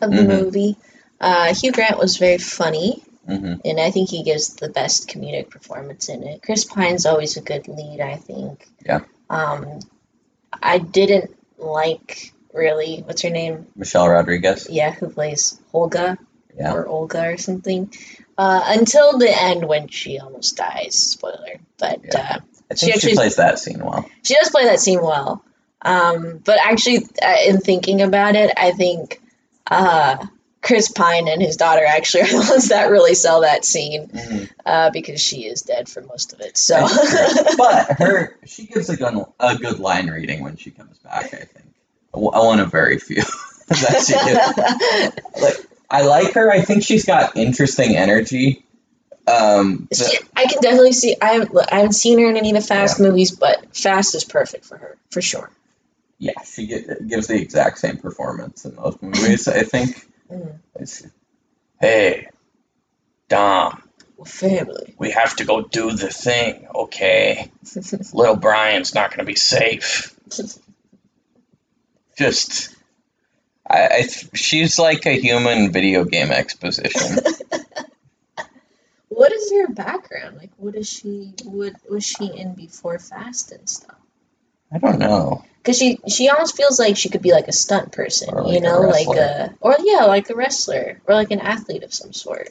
[SPEAKER 1] of the
[SPEAKER 2] Mhm.
[SPEAKER 1] movie. Uh, Hugh Grant was very funny,
[SPEAKER 2] hmm
[SPEAKER 1] and I think he gives the best comedic performance in it. Chris Pine's always a good lead, I think.
[SPEAKER 2] Yeah.
[SPEAKER 1] Um, I didn't like really what's her name?
[SPEAKER 2] Michelle Rodriguez.
[SPEAKER 1] Yeah, who plays Olga
[SPEAKER 2] Yeah.
[SPEAKER 1] or Olga or something. Uh, until the end when she almost dies. Spoiler, but
[SPEAKER 2] Yeah.
[SPEAKER 1] uh,
[SPEAKER 2] I
[SPEAKER 1] She
[SPEAKER 2] think she,
[SPEAKER 1] actually-
[SPEAKER 2] plays that scene well.
[SPEAKER 1] she does play that scene well. Um, but actually, uh, in thinking about it, I think uh, Chris Pine and his daughter actually are the [LAUGHS] ones that really sell that scene
[SPEAKER 2] Mhm.
[SPEAKER 1] uh, because she is dead for most of it. So, [LAUGHS]
[SPEAKER 2] but her, she gives a good, a good line reading when she comes back. I think one of very few [LAUGHS] that she gives. Like, I like her. I think she's got interesting energy. Um, the-
[SPEAKER 1] She- I can definitely see. I haven't, I haven't seen her in any of the Fast movies, but Fast is perfect for her for sure.
[SPEAKER 2] yeah, she get, gives the exact same performance in those movies. I think.
[SPEAKER 1] Mm.
[SPEAKER 2] It's, hey, Dom,
[SPEAKER 1] Well, family.
[SPEAKER 2] we have to go do the thing, okay? [LAUGHS] Little Brian's not going to be safe. Just, I, I, she's like a human video game exposition. [LAUGHS]
[SPEAKER 1] What is her background? Like, what is she? What was she in before Fast and stuff?
[SPEAKER 2] I don't uh-huh. know.
[SPEAKER 1] Because she she almost feels like she could be like a stunt person,
[SPEAKER 2] Or
[SPEAKER 1] you
[SPEAKER 2] like a
[SPEAKER 1] know, like a uh, or yeah, like a wrestler or like an athlete of some sort.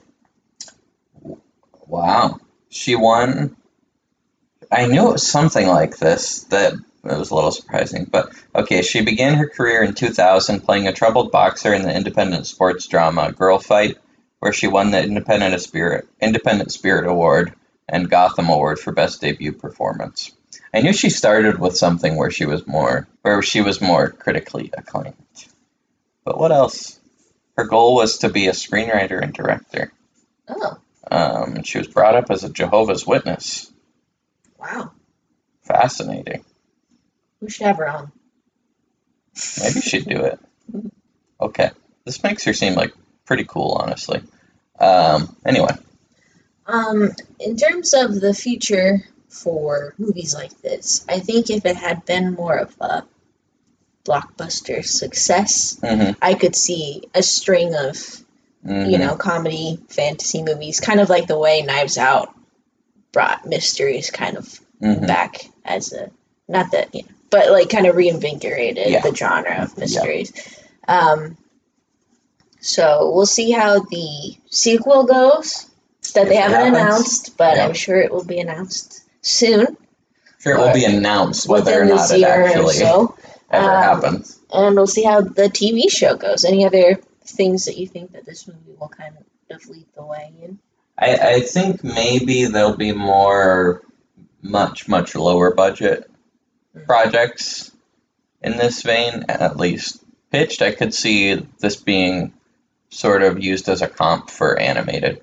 [SPEAKER 2] Wow. She won. I knew it was something like this that it was a little surprising. But okay, she began her career in 2000 playing a troubled boxer in the independent sports drama Girlfight, where she won the Independent Spirit Independent Spirit Award and Gotham Award for Best Debut Performance. I knew she started with something where she was more where she was more critically acclaimed. But what else? Her goal was to be a screenwriter and director.
[SPEAKER 1] Oh,
[SPEAKER 2] Um, she was brought up as a Jehovah's Witness.
[SPEAKER 1] wow.
[SPEAKER 2] Fascinating.
[SPEAKER 1] We should have her on.
[SPEAKER 2] Maybe she'd do it. [LAUGHS] Okay. This makes her seem like pretty cool, honestly. Um, anyway,
[SPEAKER 1] Um, in terms of the future for movies like this, I think if it had been more of a blockbuster success,
[SPEAKER 2] mhm,
[SPEAKER 1] I could see a string of
[SPEAKER 2] mhm.
[SPEAKER 1] you know, comedy, fantasy movies, kind of like the way Knives Out brought mysteries kind of
[SPEAKER 2] mhm.
[SPEAKER 1] back as a not that you know, but like kind of reinvigorated
[SPEAKER 2] Yeah.
[SPEAKER 1] the genre of mysteries. Um, so we'll see how the sequel goes. That they
[SPEAKER 2] If it
[SPEAKER 1] haven't
[SPEAKER 2] happens.
[SPEAKER 1] announced, but
[SPEAKER 2] Yeah.
[SPEAKER 1] I'm sure it will be announced soon,
[SPEAKER 2] Sure, it will be announced whether or not it actually
[SPEAKER 1] so. [LAUGHS]
[SPEAKER 2] ever
[SPEAKER 1] Um,
[SPEAKER 2] happens.
[SPEAKER 1] And we'll see how the TV show goes. Any other things that you think that this movie will kind of lead the way in?
[SPEAKER 2] I, I think maybe there'll be more, much, much lower budget
[SPEAKER 1] Mm.
[SPEAKER 2] projects in this vein, at least pitched. I could see this being sort of used as a comp for animated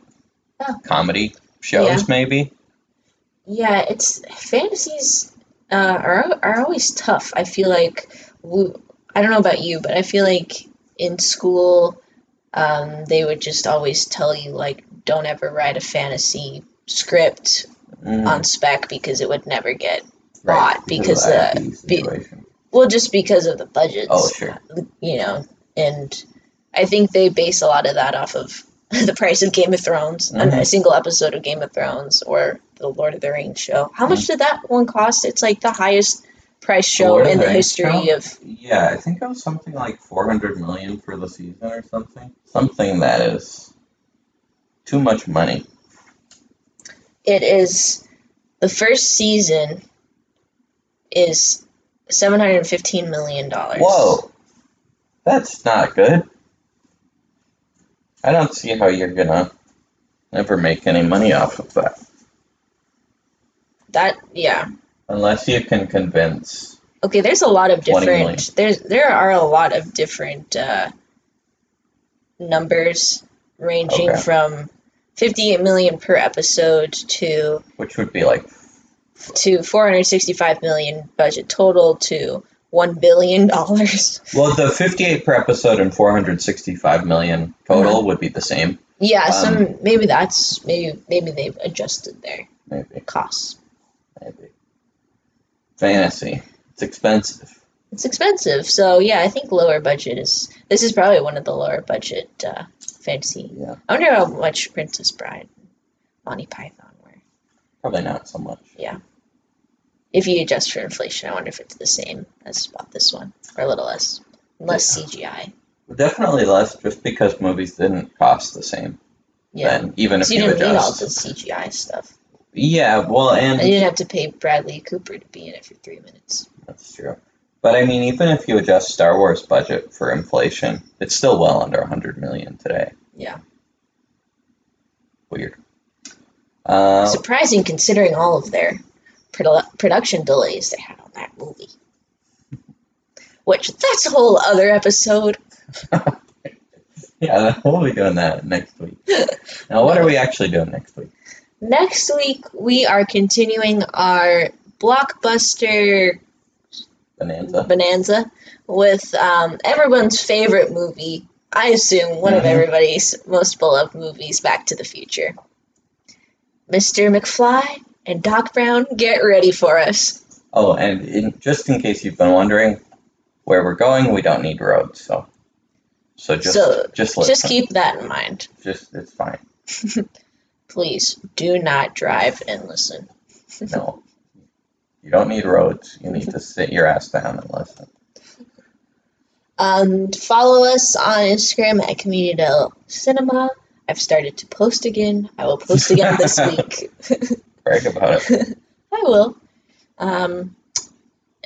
[SPEAKER 1] Oh.
[SPEAKER 2] comedy shows,
[SPEAKER 1] Yeah.
[SPEAKER 2] maybe.
[SPEAKER 1] Yeah, it's fantasies uh, are are always tough. I feel like I don't know about you, but I feel like in school um, they would just always tell you like don't ever write a fantasy script
[SPEAKER 2] Mm,
[SPEAKER 1] on spec because it would never get
[SPEAKER 2] right,
[SPEAKER 1] bought because the- be- well just because of the budgets.
[SPEAKER 2] Oh, sure.
[SPEAKER 1] You know, and I think they base a lot of that off of [LAUGHS] the price of Game of Thrones, and
[SPEAKER 2] Mhm.
[SPEAKER 1] a single episode of Game of Thrones or the Lord of the Rings show. How much hmm. did that one cost? It's like the highest price show.
[SPEAKER 2] Lord
[SPEAKER 1] in
[SPEAKER 2] the
[SPEAKER 1] the history
[SPEAKER 2] show?
[SPEAKER 1] of.
[SPEAKER 2] Yeah, I think it was something like 400 million for the season or something. Something that is too much money.
[SPEAKER 1] It is the first season is seven hundred fifteen million dollars.
[SPEAKER 2] Whoa, that's not good. I don't see how you're gonna ever make any money off of that.
[SPEAKER 1] That yeah.
[SPEAKER 2] Unless you can convince.
[SPEAKER 1] Okay, there's a lot of
[SPEAKER 2] 20 million.
[SPEAKER 1] different. There's there are a lot of different uh, numbers ranging
[SPEAKER 2] Okay.
[SPEAKER 1] from 58 million per episode to
[SPEAKER 2] Which would be like,
[SPEAKER 1] to 465 million budget total to one billion dollars. [LAUGHS]
[SPEAKER 2] Well, the 58 per episode and 465 million total would be the same,
[SPEAKER 1] Yeah,
[SPEAKER 2] Um,
[SPEAKER 1] some maybe that's maybe maybe they've adjusted their
[SPEAKER 2] maybe.
[SPEAKER 1] costs.
[SPEAKER 2] Maybe. Fantasy. It's expensive.
[SPEAKER 1] It's expensive, so yeah, I think lower budget is. This is probably one of the lower budget uh, fantasy.
[SPEAKER 2] Yeah.
[SPEAKER 1] I wonder how much Princess Bride, Monty Python were.
[SPEAKER 2] Probably not so much. Yeah.
[SPEAKER 1] If you adjust for inflation, I wonder if it's the same as about this one or a little less, less CGI.
[SPEAKER 2] Definitely less, just because movies didn't cost the same.
[SPEAKER 1] Yeah,
[SPEAKER 2] Then, even if
[SPEAKER 1] so you
[SPEAKER 2] you
[SPEAKER 1] didn't need all the CGI stuff.
[SPEAKER 2] Yeah, well, and
[SPEAKER 1] you didn't have to pay Bradley Cooper to be in it for three minutes.
[SPEAKER 2] That's true. But I mean, even if you adjust Star Wars budget for inflation, it's still well under 100 million today.
[SPEAKER 1] Yeah.
[SPEAKER 2] Weird. Uh,
[SPEAKER 1] Surprising considering all of their produ- production delays they had on that movie. Which that's a whole other episode. [LAUGHS]
[SPEAKER 2] yeah, we'll be doing that next week. Now, what are we actually doing next week?
[SPEAKER 1] Next week we are continuing our blockbuster
[SPEAKER 2] Bonanza.
[SPEAKER 1] bonanza with um, everyone's favorite movie. I assume one of
[SPEAKER 2] Mhm.
[SPEAKER 1] everybody's most beloved movies, Back to the Future. Mr. McFly and Doc Brown, get ready for us.
[SPEAKER 2] Oh, and in, just in case you've been wondering where we're going, we don't need roads, so so just
[SPEAKER 1] So,
[SPEAKER 2] just listen.
[SPEAKER 1] Just keep that in mind.
[SPEAKER 2] Just it's fine. [LAUGHS]
[SPEAKER 1] Please do not drive and listen.
[SPEAKER 2] No, you don't need roads. You need to sit your ass down and listen.
[SPEAKER 1] Um, follow us on Instagram at Commedia Dell Cinema. I've started to post again. I will post again this [LAUGHS] week.
[SPEAKER 2] Brag about it. [LAUGHS]
[SPEAKER 1] I will. Um,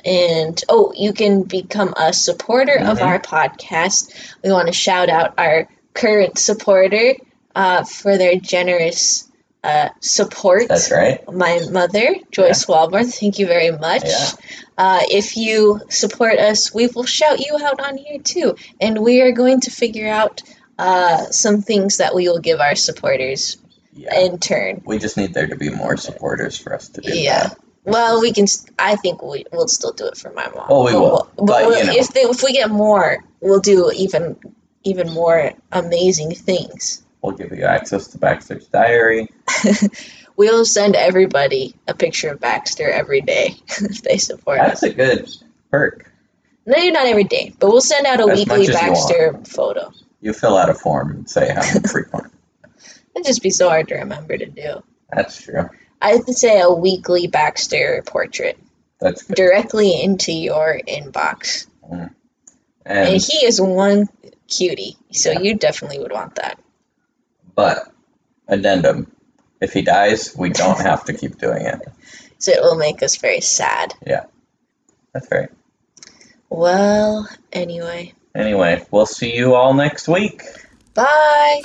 [SPEAKER 1] and oh, you can become a supporter of
[SPEAKER 2] Mhm.
[SPEAKER 1] our podcast. We want to shout out our current supporter uh, for their generous uh, support.
[SPEAKER 2] That's right.
[SPEAKER 1] My mother, Joyce Walborn, thank you very much.
[SPEAKER 2] Yeah.
[SPEAKER 1] Uh, if you support us, we will shout you out on here too. And we are going to figure out uh, some things that we will give our supporters
[SPEAKER 2] Yeah.
[SPEAKER 1] in turn.
[SPEAKER 2] We just need there to be more supporters for us to do
[SPEAKER 1] Yeah.
[SPEAKER 2] that.
[SPEAKER 1] Well, we can. I think we will still do it for my mom.
[SPEAKER 2] Oh, we
[SPEAKER 1] But
[SPEAKER 2] will.
[SPEAKER 1] we'll- But,
[SPEAKER 2] But,
[SPEAKER 1] we'll-
[SPEAKER 2] you know.
[SPEAKER 1] if they, if we get more, we'll do even even more amazing things.
[SPEAKER 2] We'll give you access to Baxter's diary. [LAUGHS]
[SPEAKER 1] we'll send everybody a picture of Baxter every day [LAUGHS] if they support us.
[SPEAKER 2] That's a good perk.
[SPEAKER 1] Maybe not every day, but we'll send out a
[SPEAKER 2] As
[SPEAKER 1] weekly
[SPEAKER 2] as you
[SPEAKER 1] Baxter photo.
[SPEAKER 2] You fill out a form and say how [LAUGHS] frequent.
[SPEAKER 1] It'd just be so hard to remember to do.
[SPEAKER 2] That's true.
[SPEAKER 1] I have to say a weekly Baxter portrait
[SPEAKER 2] That's good.
[SPEAKER 1] directly into your inbox. Mm.
[SPEAKER 2] And
[SPEAKER 1] And he is one cutie, so
[SPEAKER 2] Yeah.
[SPEAKER 1] you definitely would want that.
[SPEAKER 2] But addendum, if he dies, we don't have to keep doing it.
[SPEAKER 1] So it will make us very sad.
[SPEAKER 2] Yeah, that's right.
[SPEAKER 1] Well, anyway,
[SPEAKER 2] Anyway, we'll see you all next week.
[SPEAKER 1] bye.